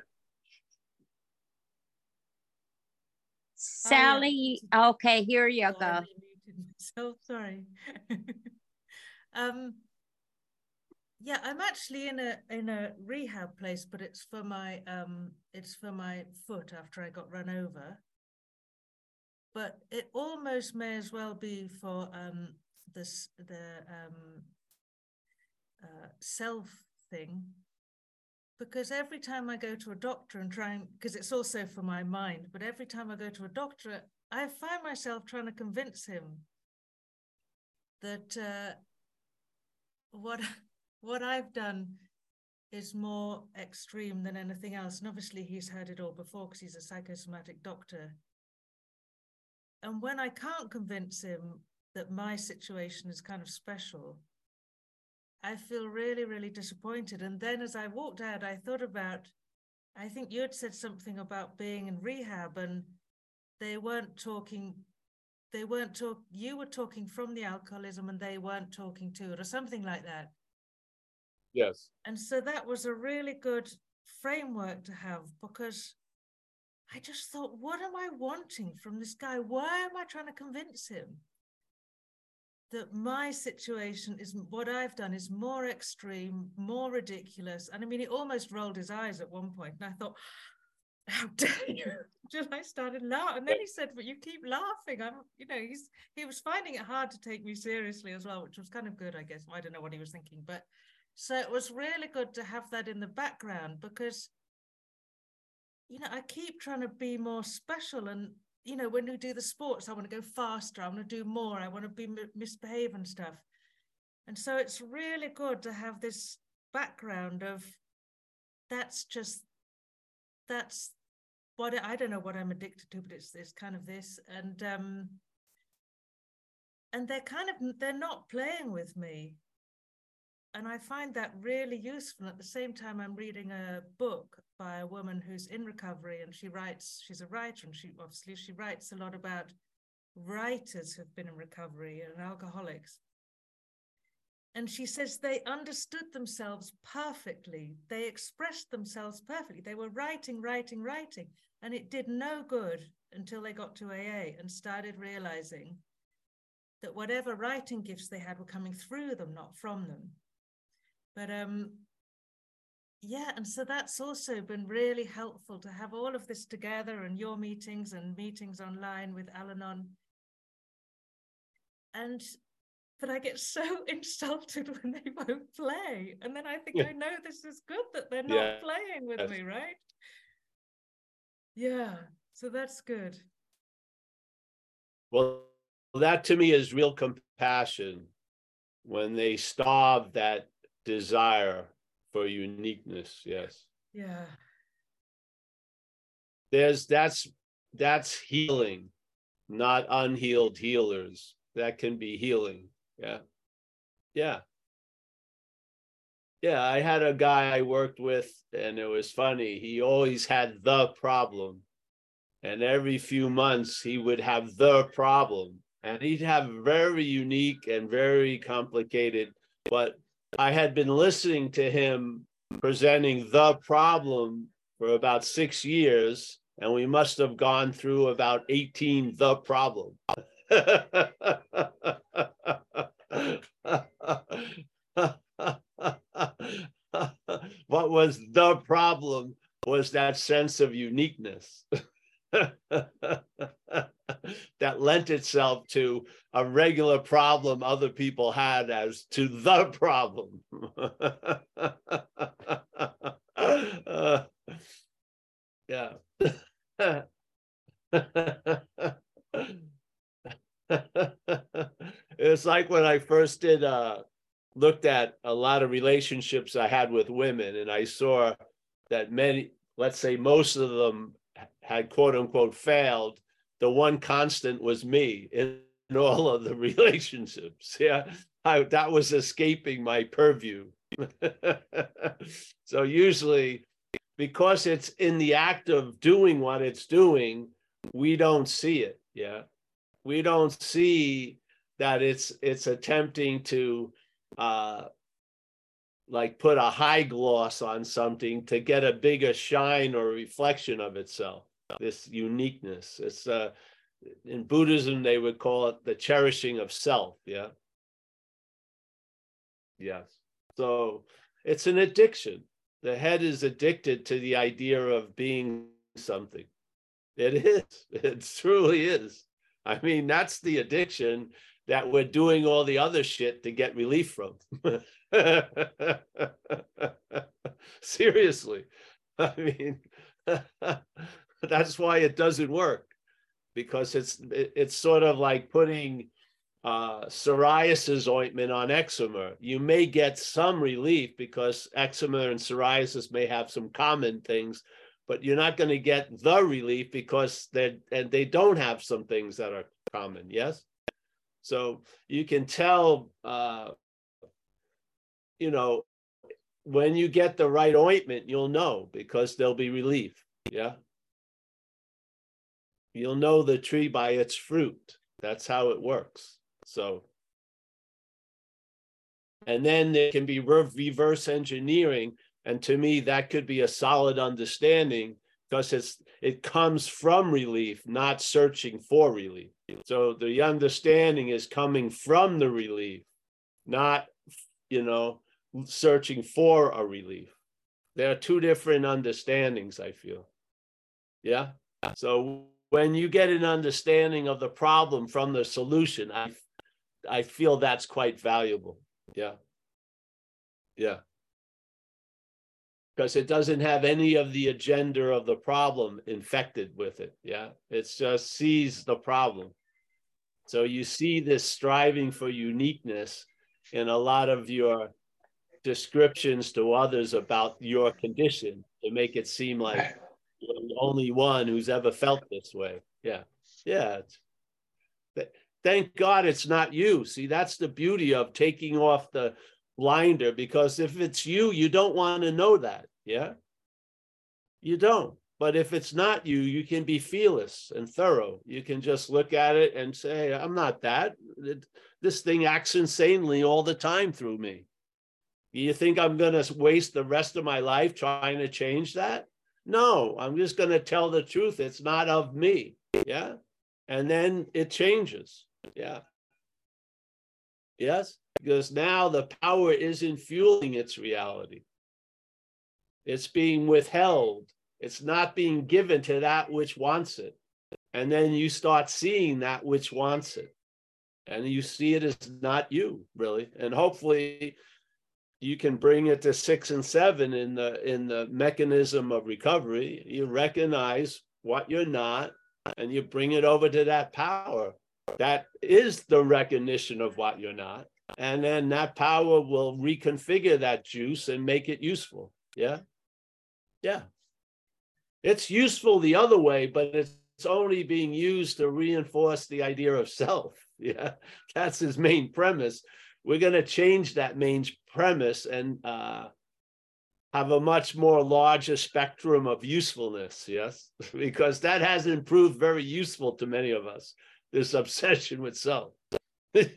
Sally, okay, here you go. [LAUGHS] So sorry. [LAUGHS] um, yeah, I'm actually in a in a rehab place, but it's for my um it's for my foot after I got run over. But it almost may as well be for um this the um uh, self thing because every time I go to a doctor and try and because it's also for my mind, but every time I go to a doctor, I find myself trying to convince him that uh, what [LAUGHS] what I've done is more extreme than anything else. And obviously, he's heard it all before because he's a psychosomatic doctor. And when I can't convince him that my situation is kind of special, I feel really, really disappointed. And then as I walked out, I thought about, I think you had said something about being in rehab and they weren't talking, they weren't talk, you were talking from the alcoholism and they weren't talking to it or something like that. Yes. And so that was a really good framework to have because I just thought, what am I wanting from this guy? Why am I trying to convince him that my situation is what I've done is more extreme, more ridiculous? And I mean, he almost rolled his eyes at one point, and I thought, how [LAUGHS] dare you? Till I started laughing. And then he said, But you keep laughing. I'm, you know, he's he was finding it hard to take me seriously as well, which was kind of good, I guess. I don't know what he was thinking, but so it was really good to have that in the background because, you know, I keep trying to be more special. And, you know, when we do the sports, I want to go faster, I want to do more, I want to be misbehave and stuff. And so it's really good to have this background of that's just, that's what I don't know what I'm addicted to, but it's this kind of this. And, um, and they're kind of, they're not playing with me and I find that really useful. At the same time, I'm reading a book by a woman who's in recovery, and she writes. She's a writer, and she obviously she writes a lot about writers who've been in recovery and alcoholics. And she says they understood themselves perfectly. They expressed themselves perfectly. They were writing, writing, writing, and it did no good until they got to AA and started realizing that whatever writing gifts they had were coming through them, not from them. But um, yeah, and so that's also been really helpful to have all of this together and your meetings and meetings online with Al Anon. And but I get [LAUGHS] so [LAUGHS] insulted when they won't play. And then I think yeah. I know this is good that they're not yeah. playing with yes. me, right? Yeah. So that's good. Well, that to me is real compassion when they starve that desire for uniqueness yes. Yeah. There's that's that's healing not unhealed healers. That can be healing. Yeah. Yeah. Yeah i had a guy i worked with and it was funny. He always had the problem. And every few months he would have the problem. And he'd have very unique and very complicated but I had been listening to him presenting the problem for about six years, and we must have gone through about 18 the problem. [LAUGHS] what was the problem was that sense of uniqueness. [LAUGHS] [LAUGHS] that lent itself to a regular problem other people had as to the problem. uh, [LAUGHS] yeah. [LAUGHS] it's like when I first did uh looked at a lot of relationships I had with women and I saw that many let's say most of them had quote unquote failed, the one constant was me in, in all of the [LAUGHS] relationships. Yeah, I, that was escaping my purview. [LAUGHS] so usually, because it's in the act of doing what it's doing, we don't see it. Yeah, we don't see that it's it's attempting to uh like put a high gloss on something to get a bigger shine or reflection of itself. This uniqueness. It's uh in buddhism they would call it the cherishing of self yeah? Yes. So it's an addiction. The head is addicted to the idea of being something. It is. [LAUGHS] It truly is. I mean that's the addiction that we're doing all the other shit to get relief from [LAUGHS] seriously i mean [LAUGHS] that's why it doesn't work because it's it's sort of like putting uh, psoriasis ointment on eczema. You may get some relief because eczema and psoriasis may have some common things, but you're not going to get the relief because they and they don't have some things that are common. Yes, so you can tell, uh, you know, when you get the right ointment, you'll know because there'll be relief. Yeah. You'll know the tree by its fruit. That's how it works. So, and then there can be reverse engineering. And to me, that could be a solid understanding because it's it comes from relief, not searching for relief. So the understanding is coming from the relief, not you know searching for a relief. There are two different understandings. I feel, yeah. So when you get an understanding of the problem from the solution, I I feel that's quite valuable. Yeah. Yeah. Because it doesn't have any of the agenda of the problem infected with it. Yeah. It just sees the problem. So you see this striving for uniqueness in a lot of your descriptions to others about your condition to make it seem like you're the only one who's ever felt this way. Yeah. Yeah. Thank God it's not you. See, that's the beauty of taking off the blinder because if it's you, you don't want to know that. Yeah. You don't. But if it's not you, you can be fearless and thorough. You can just look at it and say, I'm not that. This thing acts insanely all the time through me. You think I'm going to waste the rest of my life trying to change that? No, I'm just going to tell the truth. It's not of me. Yeah. And then it changes. Yeah. Yes. Because now the power isn't fueling its reality, it's being withheld. It's not being given to that which wants it. And then you start seeing that which wants it. And you see it as not you, really. And hopefully you can bring it to six and seven in the in the mechanism of recovery you recognize what you're not and you bring it over to that power that is the recognition of what you're not and then that power will reconfigure that juice and make it useful yeah yeah it's useful the other way but it's only being used to reinforce the idea of self [LAUGHS] yeah that's his main premise we're going to change that main premise and uh, have a much more larger spectrum of usefulness. Yes, [LAUGHS] because that hasn't proved very useful to many of us. This obsession with self. [LAUGHS] yeah.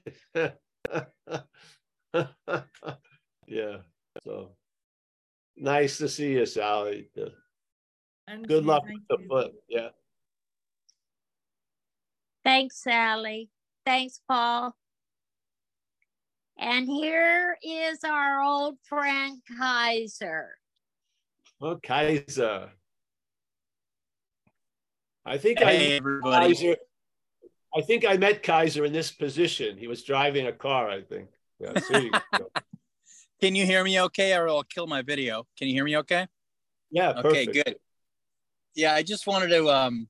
So nice to see you, Sally. And Good luck with the foot. Yeah. Thanks, Sally. Thanks, Paul. And here is our old friend Kaiser. Well, Kaiser. I think hey, I everybody. Kaiser, I think I met Kaiser in this position. He was driving a car, I think. Yeah, you [LAUGHS] Can you hear me okay or I'll kill my video? Can you hear me okay? Yeah, perfect. Okay, good. Yeah, I just wanted to um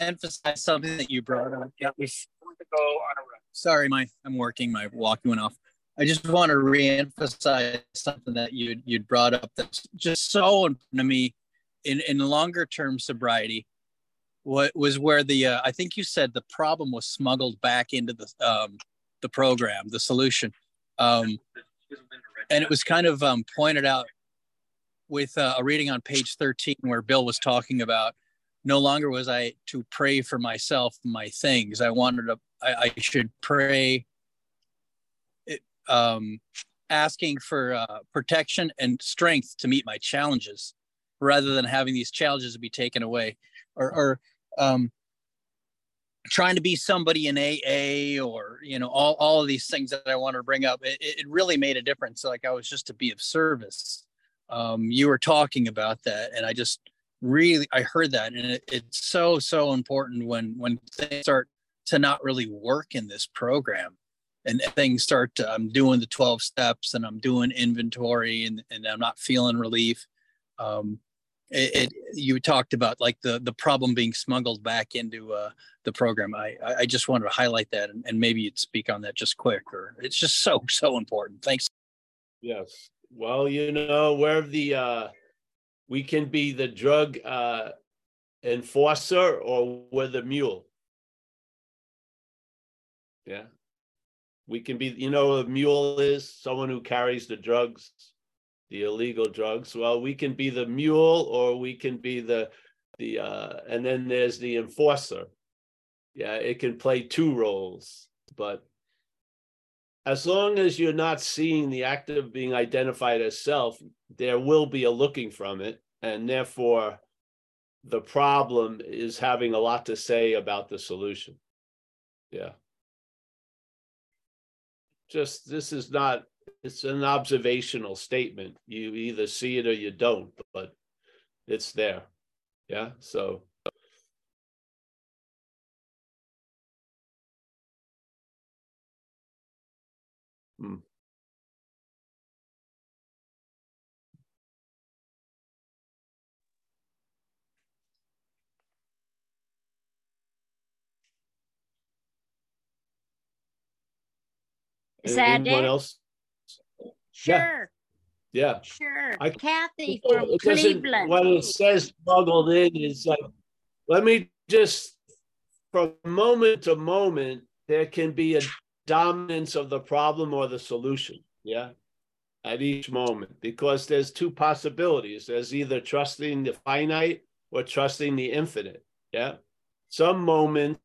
emphasize something that you brought up. Yeah, we to go on a sorry, my I'm working, my walkie went off. I just want to reemphasize something that you you'd brought up that's just so important to me in in longer term sobriety. What was where the uh, I think you said the problem was smuggled back into the um, the program, the solution, um, and it was kind of um, pointed out with uh, a reading on page 13 where Bill was talking about no longer was I to pray for myself, my things. I wanted to, I, I should pray, it, um, asking for uh, protection and strength to meet my challenges rather than having these challenges be taken away or, or um, trying to be somebody in AA or, you know, all, all of these things that I want to bring up. It, it really made a difference. Like I was just to be of service. Um, you were talking about that and I just, really i heard that and it, it's so so important when when things start to not really work in this program and things start to, i'm doing the 12 steps and i'm doing inventory and, and i'm not feeling relief. Um, it, it, you talked about like the the problem being smuggled back into uh, the program. I i just wanted to highlight that and, and maybe you'd speak on that just quick or it's just so so important. Thanks. Yes well you know where the uh we can be the drug uh, enforcer or we're the mule. Yeah. We can be, you know, a mule is someone who carries the drugs, the illegal drugs. Well, we can be the mule or we can be the, the, uh, and then there's the enforcer. Yeah, it can play two roles, but as long as you're not seeing the act of being identified as self, there will be a looking from it. And therefore, the problem is having a lot to say about the solution. Yeah. Just this is not, it's an observational statement. You either see it or you don't, but it's there. Yeah. So Hmm. Is that Anyone it? else? Sure, Yeah. sure. I- Kathy from it Cleveland. What it says smuggled in is like, let me just, from moment to moment, there can be a dominance of the problem or the solution. Yeah. At each moment, because there's two possibilities. There's either trusting the finite or trusting the infinite. Yeah. Some moments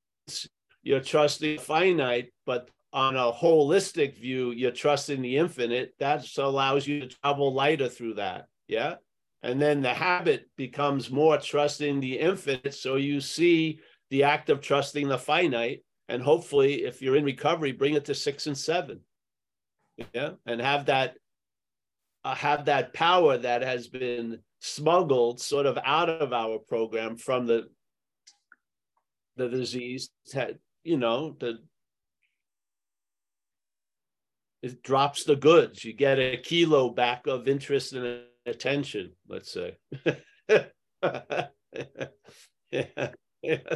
you're trusting the finite, but on a holistic view, you're trusting the infinite. That allows you to travel lighter through that. Yeah. And then the habit becomes more trusting the infinite. So you see the act of trusting the finite. And hopefully, if you're in recovery, bring it to six and seven. Yeah. And have that uh, have that power that has been smuggled sort of out of our program from the the disease you know the it drops the goods. You get a kilo back of interest and attention, let's say. [LAUGHS] yeah.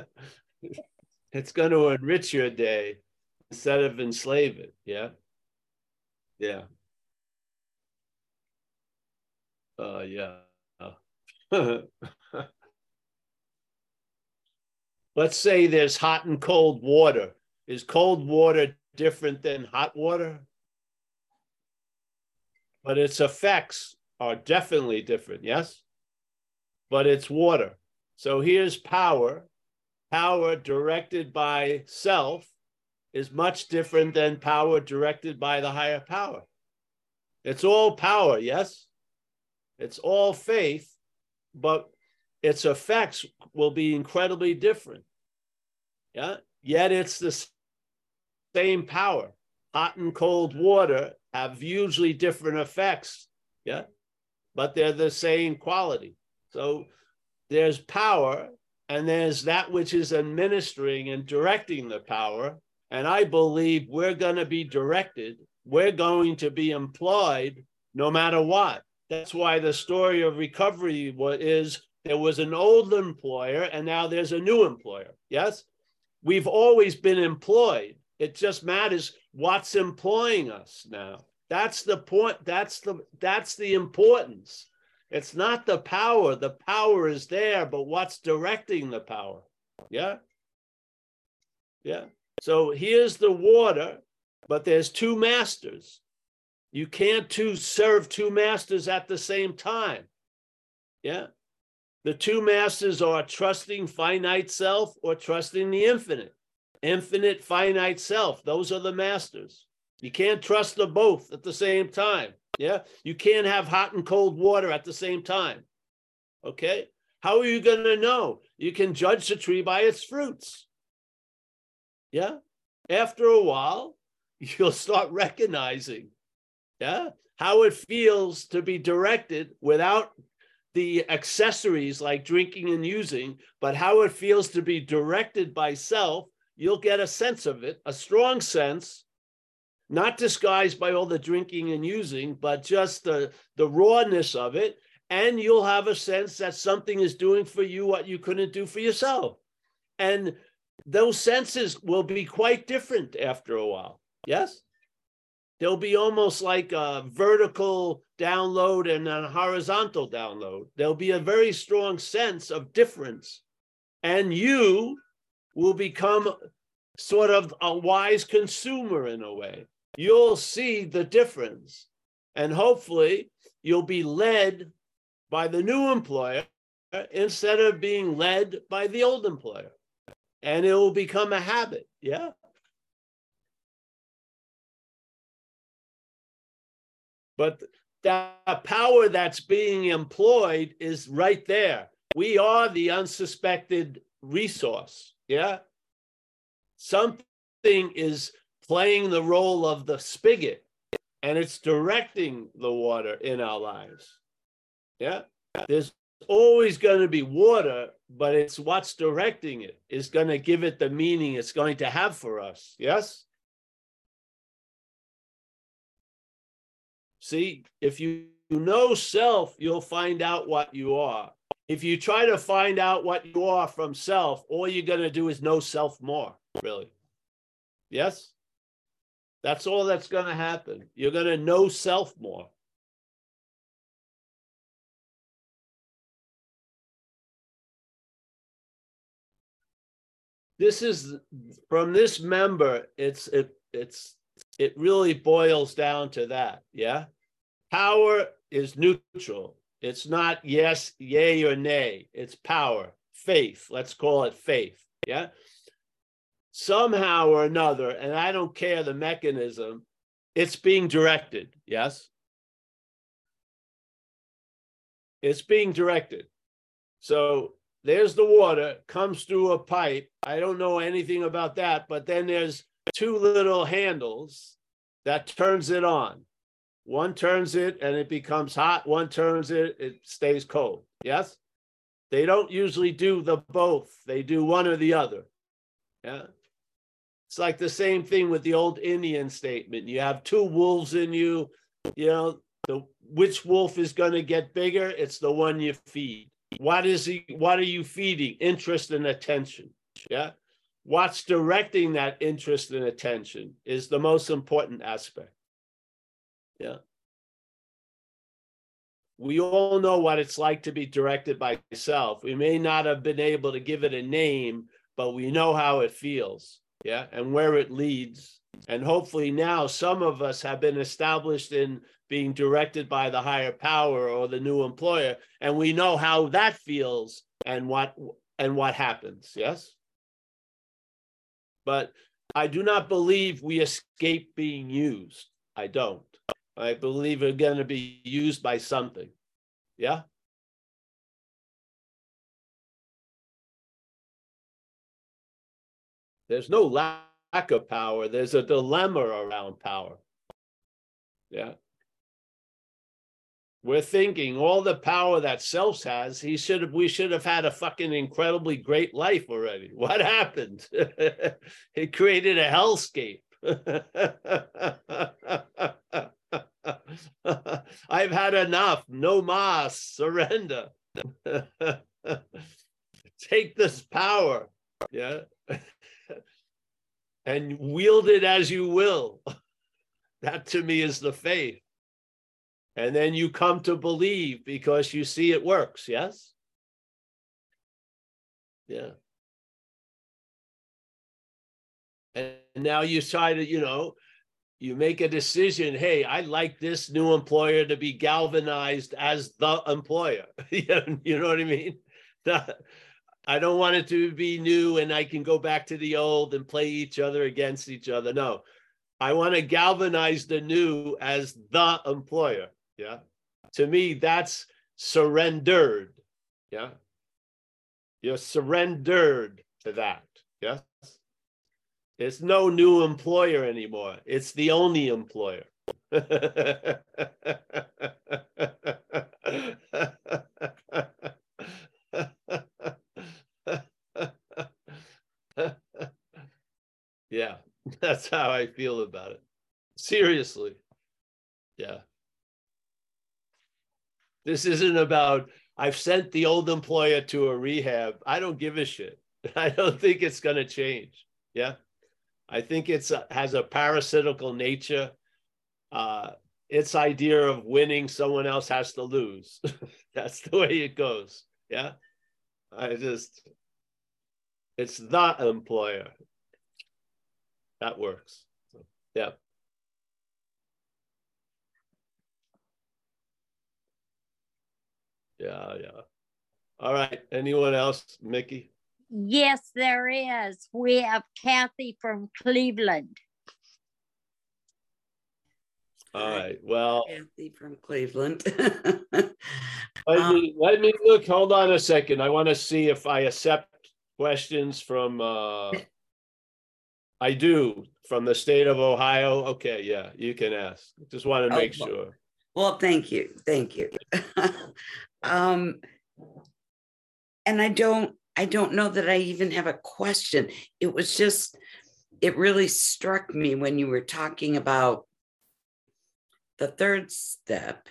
It's going to enrich your day instead of enslave it. Yeah. Yeah. Uh, yeah. [LAUGHS] Let's say there's hot and cold water. Is cold water different than hot water? but its effects are definitely different, yes? But it's water. So here's power. Power directed by self is much different than power directed by the higher power. It's all power, yes? It's all faith, but its effects will be incredibly different. Yeah, yet it's the same power. Hot and cold water have usually different effects. Yeah. But they're the same quality. So there's power and there's that which is administering and directing the power. And I believe we're going to be directed, we're going to be employed no matter what. That's why the story of recovery is there was an old employer and now there's a new employer. Yes. We've always been employed. It just matters what's employing us now. That's the point. That's the that's the importance. It's not the power. The power is there, but what's directing the power? Yeah. Yeah. So here's the water, but there's two masters. You can't two serve two masters at the same time. Yeah. The two masters are trusting finite self or trusting the infinite. Infinite, finite self. Those are the masters. You can't trust them both at the same time. Yeah. You can't have hot and cold water at the same time. Okay. How are you going to know? You can judge the tree by its fruits. Yeah. After a while, [LAUGHS] you'll start recognizing, yeah, how it feels to be directed without the accessories like drinking and using, but how it feels to be directed by self. You'll get a sense of it, a strong sense, not disguised by all the drinking and using, but just the, the rawness of it and you'll have a sense that something is doing for you what you couldn't do for yourself. And those senses will be quite different after a while. Yes? They'll be almost like a vertical download and a horizontal download. There'll be a very strong sense of difference. And you will become sort of a wise consumer in a way. You'll see the difference. And hopefully, you'll be led by the new employer instead of being led by the old employer. And it will become a habit. Yeah. But that power that's being employed is right there. We are the unsuspected resource. Yeah. Something is playing the role of the spigot and it's directing the water in our lives. Yeah. There's always going to be water, but it's what's directing it is going to give it the meaning it's going to have for us. Yes. See, if you know self, you'll find out what you are. If you try to find out what you are from self, all you're going to do is know self more, really. Yes? That's all that's going to happen. You're going to know self more. this is from this member it's it it's it really boils down to that yeah? Power is neutral. It's not yes yay or nay. It's power faith. Let's call it faith yeah somehow or another and i don't care the mechanism it's being directed yes? It's being directed. So there's the water comes through a pipe i don't know anything about that but then there's two little handles that turns it on. One turns it and it becomes hot one turns it it stays cold yes? They don't usually do the both they do one or the other yeah it's like the same thing with the old indian statement you have two wolves in you you know the which wolf is going to get bigger it's the one you feed what is he? What are you feeding? Interest and attention. Yeah. What's directing that interest and attention is the most important aspect. Yeah. We all know what it's like to be directed by self. We may not have been able to give it a name, but we know how it feels. Yeah. And where it leads. And hopefully now some of us have been established in being directed by the higher power or the new employer and we know how that feels and what and what happens yes but i do not believe we escape being used i don't i believe we're going to be used by something yeah there's no lack of power there's a dilemma around power yeah we're thinking all the power that self has, he should have we should have had a fucking incredibly great life already. [LAUGHS] What happened? [LAUGHS] it created a hellscape. [LAUGHS] I've had enough. No mas, surrender. Take this power. Yeah. And wield it as you will. [LAUGHS] That to me is the faith. And then you come to believe because you see it works yes? Yeah. And now you try to you know you make a decision hey i like this new employer to be galvanized as the employer. [LAUGHS] You know what i mean [LAUGHS] I don't want it to be new and I can go back to the old and play each other against each other. No, I want to galvanize the new as the employer. Yeah. To me, that's surrendered. Yeah. You're surrendered to that. Yes. It's no new employer anymore. It's the only employer. [LAUGHS] yeah, [LAUGHS] that's how I feel about it. Seriously. Yeah. This isn't about, I've sent the old employer to a rehab. I don't give a shit. [LAUGHS] I don't think it's going to change. Yeah. I think it's a, has a parasitical nature. Uh, its idea of winning, someone else has to lose. [LAUGHS] That's the way it goes. Yeah. I just, it's the employer. That works. So, yeah. Yeah, yeah. All right. Anyone else, Mickey? Yes, there is. We have Kathy from Cleveland. All right. Well, Kathy from Cleveland. [LAUGHS] let me let me look. Hold on a second. I want to see if I accept questions from. uh I do from the state of Ohio. Okay, yeah, you can ask. Just want to make Oh, well. sure. Well, thank you. Thank you. [LAUGHS] um, and I don't, I don't know that I even have a question. It was just, it really struck me when you were talking about the third step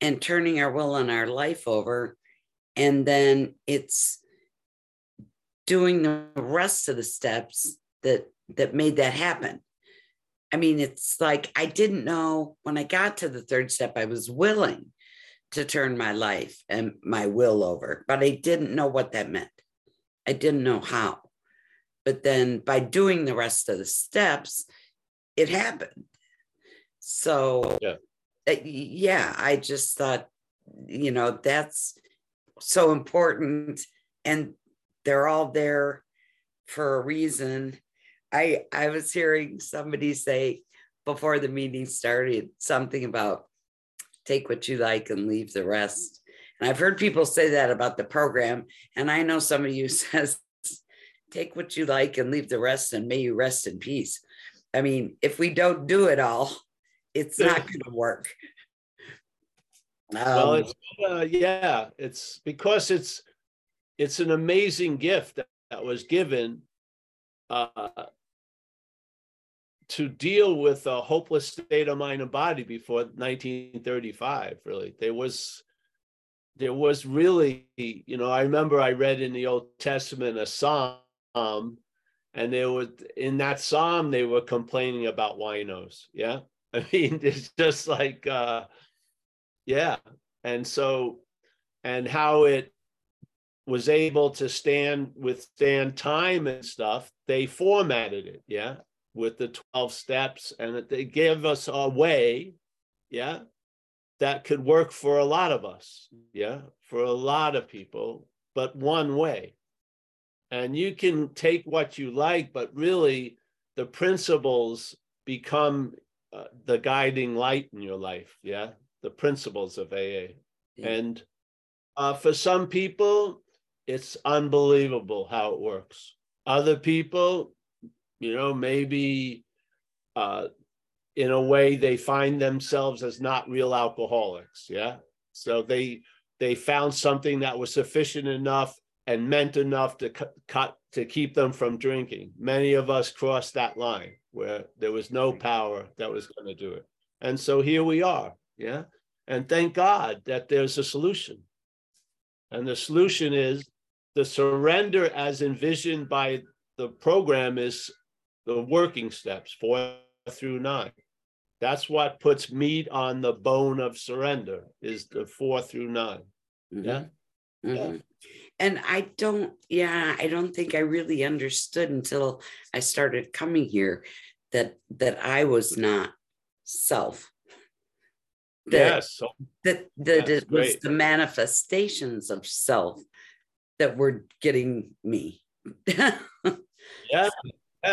and turning our will and our life over. And then it's doing the rest of the steps that that made that happen. I mean, it's like I didn't know when I got to the third step, I was willing to turn my life and my will over, but I didn't know what that meant. I didn't know how. But then by doing the rest of the steps, it happened. So, Yeah. uh, yeah, I just thought, you know, that's so important. And they're all there for a reason. I I was hearing somebody say before the meeting started something about take what you like and leave the rest. And I've heard people say that about the program. And I know some of you says take what you like and leave the rest and may you rest in peace. I mean, if we don't do it all, it's [LAUGHS] not going to work. Well, Um, it's uh, yeah, it's because it's it's an amazing gift that, that was given uh, to deal with a hopeless state of mind and body before 1935. Really, there was there was really, you know, I remember I read in the Old Testament a psalm, and there was in that psalm they were complaining about winos. Yeah, [LAUGHS] I mean, it's just like. uh yeah. And so, and how it was able to stand, withstand time and stuff, they formatted it. Yeah. With the 12 steps and that they gave us a way. Yeah. That could work for a lot of us. Yeah. For a lot of people, but one way. And you can take what you like, but really the principles become uh, the guiding light in your life. Yeah the principles of AA. Yeah. And uh, for some people, it's unbelievable how it works. Other people, you know, maybe uh, in a way they find themselves as not real alcoholics. Yeah. So they they found something that was sufficient enough and meant enough to cut, cut to keep them from drinking. Many of us crossed that line where there was no power that was going to do it. And so here we are. Yeah. And thank God that there's a solution. And the solution is the surrender as envisioned by the program is the working steps four through nine. That's what puts meat on the bone of surrender is the four through nine. Yeah. Mhm. Mhm. And I don't, yeah, I don't think I really understood until I started coming here that that I was not self. That Yes. So that that it was great. the manifestations of self that were getting me. [LAUGHS] Yeah.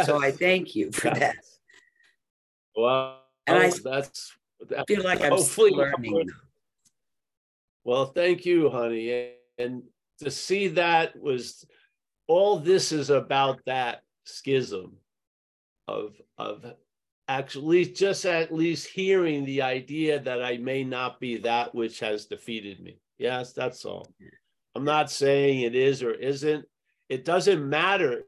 So I thank you for that. Well, And I oh, that's. I feel like I'm hopefully still learning. Well, thank you, honey. And to see that was all this is about that schism of of actually just at least hearing the idea that I may not be that which has defeated me. Yes, that's all. I'm not saying it is or isn't. It doesn't matter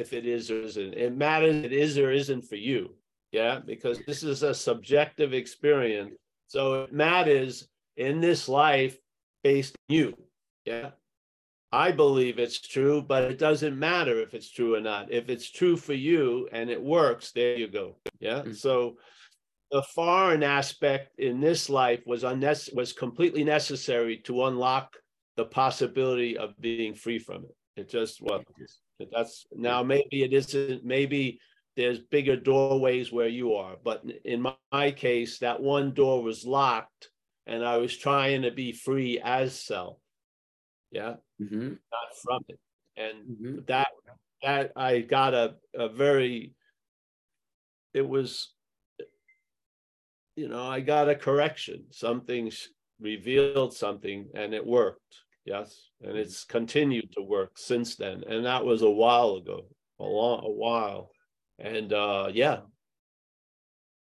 if it is or isn't. It matters it is or isn't for you. Yeah, because this is a subjective experience. So it matters in this life based on you. Yeah. I believe it's true, but it doesn't matter if it's true or not. If it's true for you and it works, there you go. Yeah. Mhm. So the foreign aspect in this life was unnecessary, was completely necessary to unlock the possibility of being free from it. It just was. That's now maybe it isn't, maybe there's bigger doorways where you are, but in my, my case, that one door was locked and I was trying to be free as self. Yeah, Mhm, not from it. And mhm. that that I got a, a very it was you know, I got a correction. Something revealed something and it worked. Yes. And it's continued to work since then. And that was a while ago, a long a while. And uh yeah.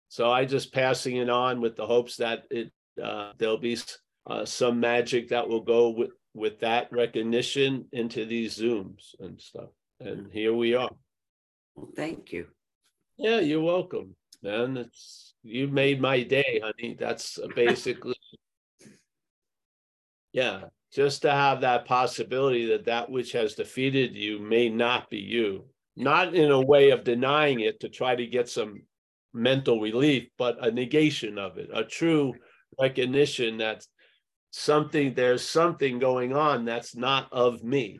So I just passing it on with the hopes that it uh there'll be uh, some magic that will go with with that recognition into these zooms and stuff. And here we are. Well, thank you. Yeah, you're welcome, man. It's you made my day, honey. That's basically [LAUGHS] yeah, just to have that possibility that that which has defeated you may not be you. Not in a way of denying it to try to get some mental relief, but a negation of it, a true recognition that something there's something going on that's not of me,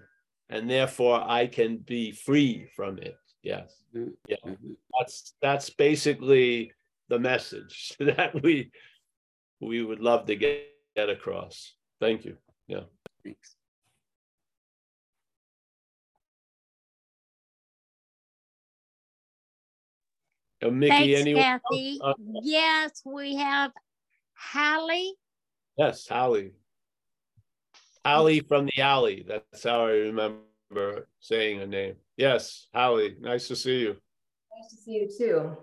and therefore I can be free from it. Yes Mhm, Yeah. mhm. that's that's basically the message [LAUGHS] that we we would love to get, get across. Thank you. Thanks. Uh, Mickey, Thanks, anyone? Kathy. Uh, Yes, we have Hallie. Yes, Hallie. Hallie from the alley. That's how I remember saying her name. Yes, Hallie. Nice to see you. Nice to see you too.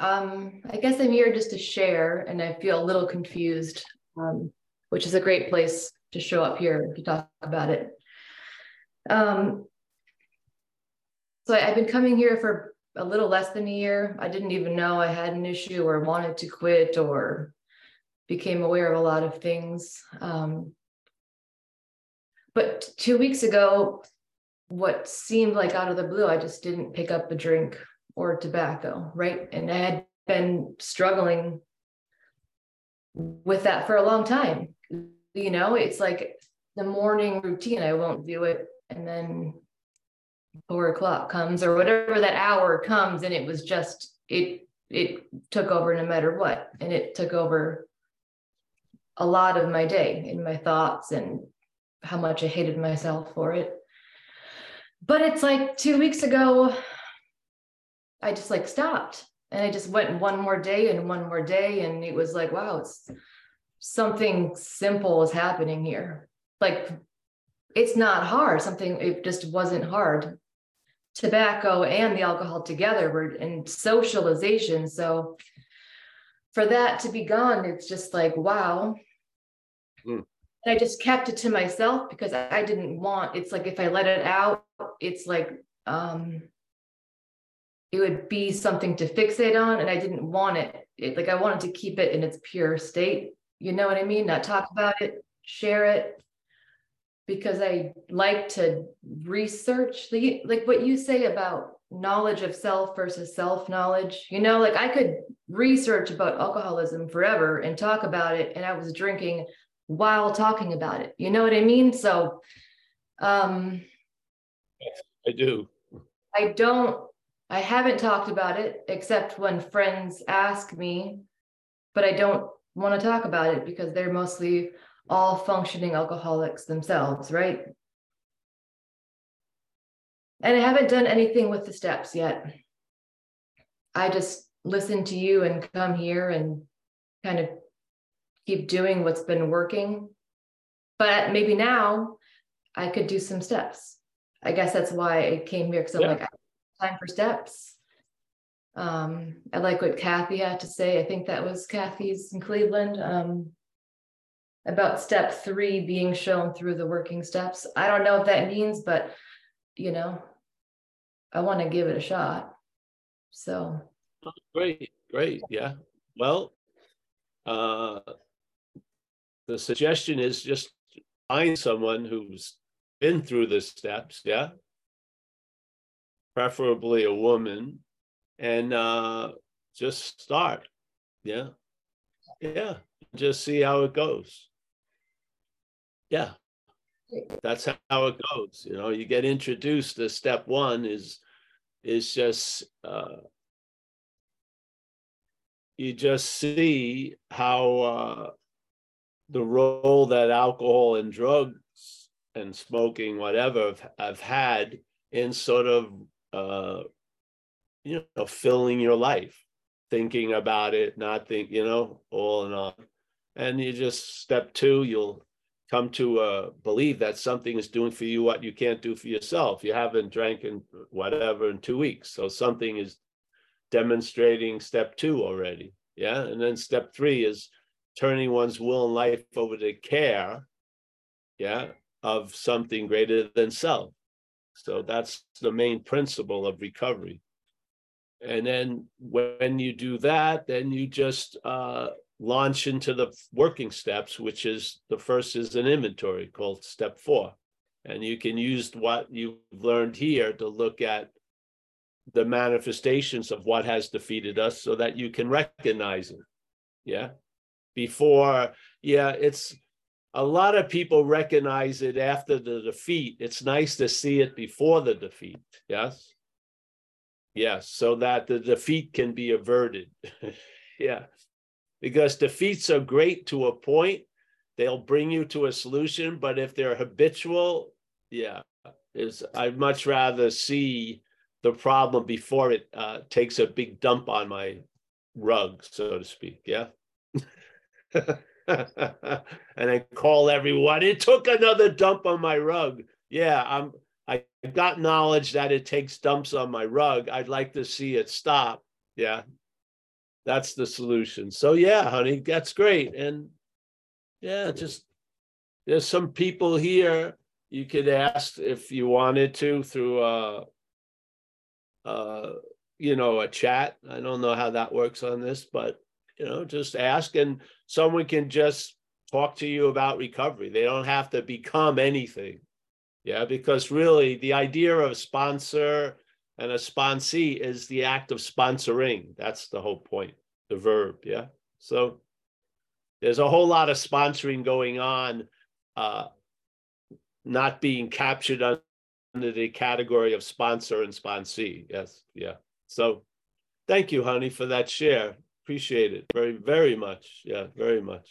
Um, I guess I'm here just to share, and I feel a little confused, um, which is a great place to show up here to talk about it. Um, so I, I've been coming here for a little less than a year. I didn't even know I had an issue or wanted to quit or became aware of a lot of things. Um, but two weeks ago, what seemed like out of the blue, I just didn't pick up a drink or tobacco, right? And I had been struggling with that for a long time. You know, it's like the morning routine, I won't do it. And then four o'clock comes or whatever that hour comes, and it was just, it it took over no matter what. And it took over a lot of my day and my thoughts and how much I hated myself for it. But it's like two weeks ago, I just like stopped and I just went one more day and one more day. And it was like, wow, it's something simple is happening here. Like it's not hard. Something, it just wasn't hard. Tobacco and the alcohol together were in socialization. So for that to be gone, it's just like, wow. Mm. And I just kept it to myself because I didn't want, it's like if I let it out, it's like, um, it would be something to fixate on and I didn't want it. It like I wanted to keep it in its pure state. You know what I mean? Not talk about it, share it. Because I like to research the like what you say about knowledge of self versus self-knowledge. You know, like I could research about alcoholism forever and talk about it. And I was drinking while talking about it. You know what I mean? So um I do. I don't, I haven't talked about it except when friends ask me, but I don't want to talk about it because they're mostly all functioning alcoholics themselves, right? And I haven't done anything with the steps yet. I just listen to you and come here and kind of keep doing what's been working. But maybe now I could do some steps. I guess that's why I came here because I'm Yeah. like, time for steps. Um, I like what Kathy had to say. I think that was Kathy's in Cleveland. Um, about step three being shown through the working steps. I don't know what that means, but you know, I want to give it a shot. So Great, great, yeah. Well, uh, the suggestion is just find someone who's been through the steps, yeah? Preferably a woman, and uh, just start, yeah? Yeah, just see how it goes. Yeah. That's how it goes, you know, you get introduced to step one is, is just, uh, you just see how uh, the role that alcohol and drugs and smoking, whatever, have, have had in sort of, uh, you know, filling your life, thinking about it, not think, you know, all and all And you just step two, you'll come to uh, believe that something is doing for you what you can't do for yourself. You haven't drank in whatever in two weeks, so something is demonstrating step two already. Yeah. And then step three is turning one's will and life over to care. Yeah. Of something greater than self. So that's the main principle of recovery. And then when you do that, then you just uh, launch into the working steps, which is the first is an inventory called step four. And you can use what you've learned here to look at the manifestations of what has defeated us so that you can recognize it. Yeah. Before, yeah, it's a lot of people recognize it after the defeat. It's nice to see it before the defeat. Yes. Yes. So that the defeat can be averted. [LAUGHS] yeah. Because defeats are great to a point. They'll bring you to a solution. But if they're habitual, yeah, is I'd much rather see the problem before it uh, takes a big dump on my rug, so to speak. Yeah. [LAUGHS] and I call everyone. It took another dump on my rug. Yeah, I'm. I got knowledge that it takes dumps on my rug. I'd like to see it stop. Yeah, that's the solution. So yeah, honey, that's great. And yeah, just there's some people here you could ask if you wanted to through uh uh, you know, a chat. I don't know how that works on this, but you know, just ask and someone can just talk to you about recovery. They don't have to become anything. Yeah, because really the idea of sponsor and a sponsee is the act of sponsoring. That's the whole point, the verb. Yeah. So there's a whole lot of sponsoring going on, uh, not being captured under the category of sponsor and sponsee. Yes, yeah. So thank you, honey, for that share. Appreciate it very, very much. Yeah, very much.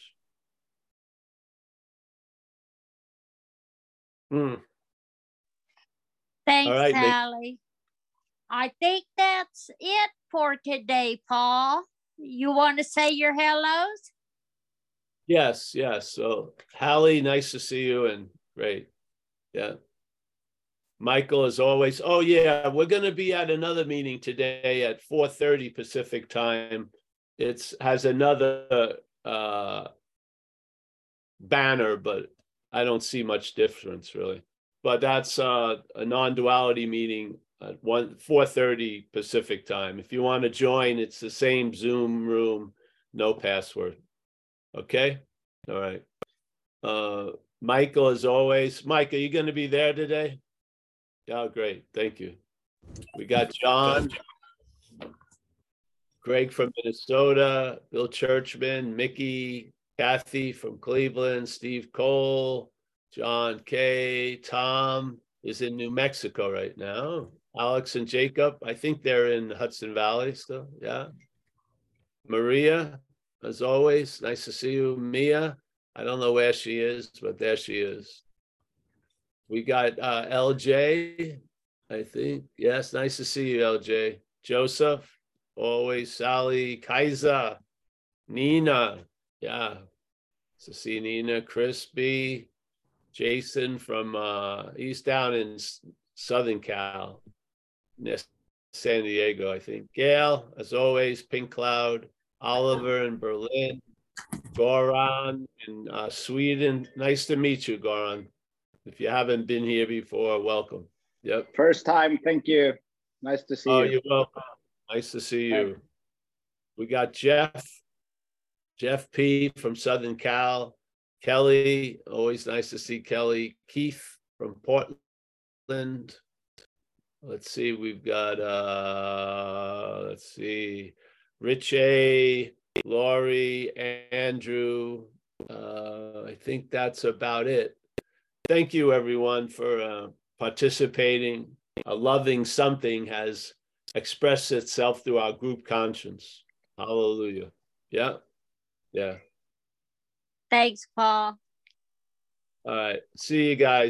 Hmm. Thanks, right, Nick. I think that's it for today, Paul. You want to say your hellos? Yes, yes. So Hallie, nice to see you and great. Yeah. Michael, as always. Oh yeah, we're going to be at another meeting today at 4:30 Pacific time. It's has another uh, banner, but I don't see much difference really. But that's uh, a non-duality meeting at one 4:30 Pacific time. If you want to join, it's the same Zoom room, no password. Okay, all right. Uh, Michael, as always, Mike, are you going to be there today? Yeah, great. Thank you. We got John, Greg from Minnesota, Bill Churchman, Mickey, Kathy from Cleveland, Steve Cole, John K. Tom is in New Mexico right now. Alex and Jacob, I think they're in Hudson Valley still. Yeah. Maria, as always, nice to see you. Mia, I don't know where she is, but there she is. We got uh, LJ I think. Yes, nice to see you, LJ. Joseph, always Sally, Kaiser, Nina. Yeah. To see Nina, Crispy, Jason from uh he's down in Southern Cal. Yes, San Diego, I think. Gail, as always, Pink Cloud, Oliver in Berlin, Goran in uh, Sweden. Nice to meet you, Goran. If you haven't been here before, welcome. Yep. First time. Thank you. Nice to see oh, you. Oh, you're welcome. Nice to see you. We got Jeff, Jeff P from Southern Cal, Kelly. Always nice to see Kelly. Keith from Portland. Let's see, we've got uh let's see, Rich A, Laurie, Andrew. Uh, I think that's about it. Thank you, everyone, for uh, participating. A loving something has expressed itself through our group conscience. Hallelujah. Yeah. Yeah. Thanks, Paul. All right. See you guys.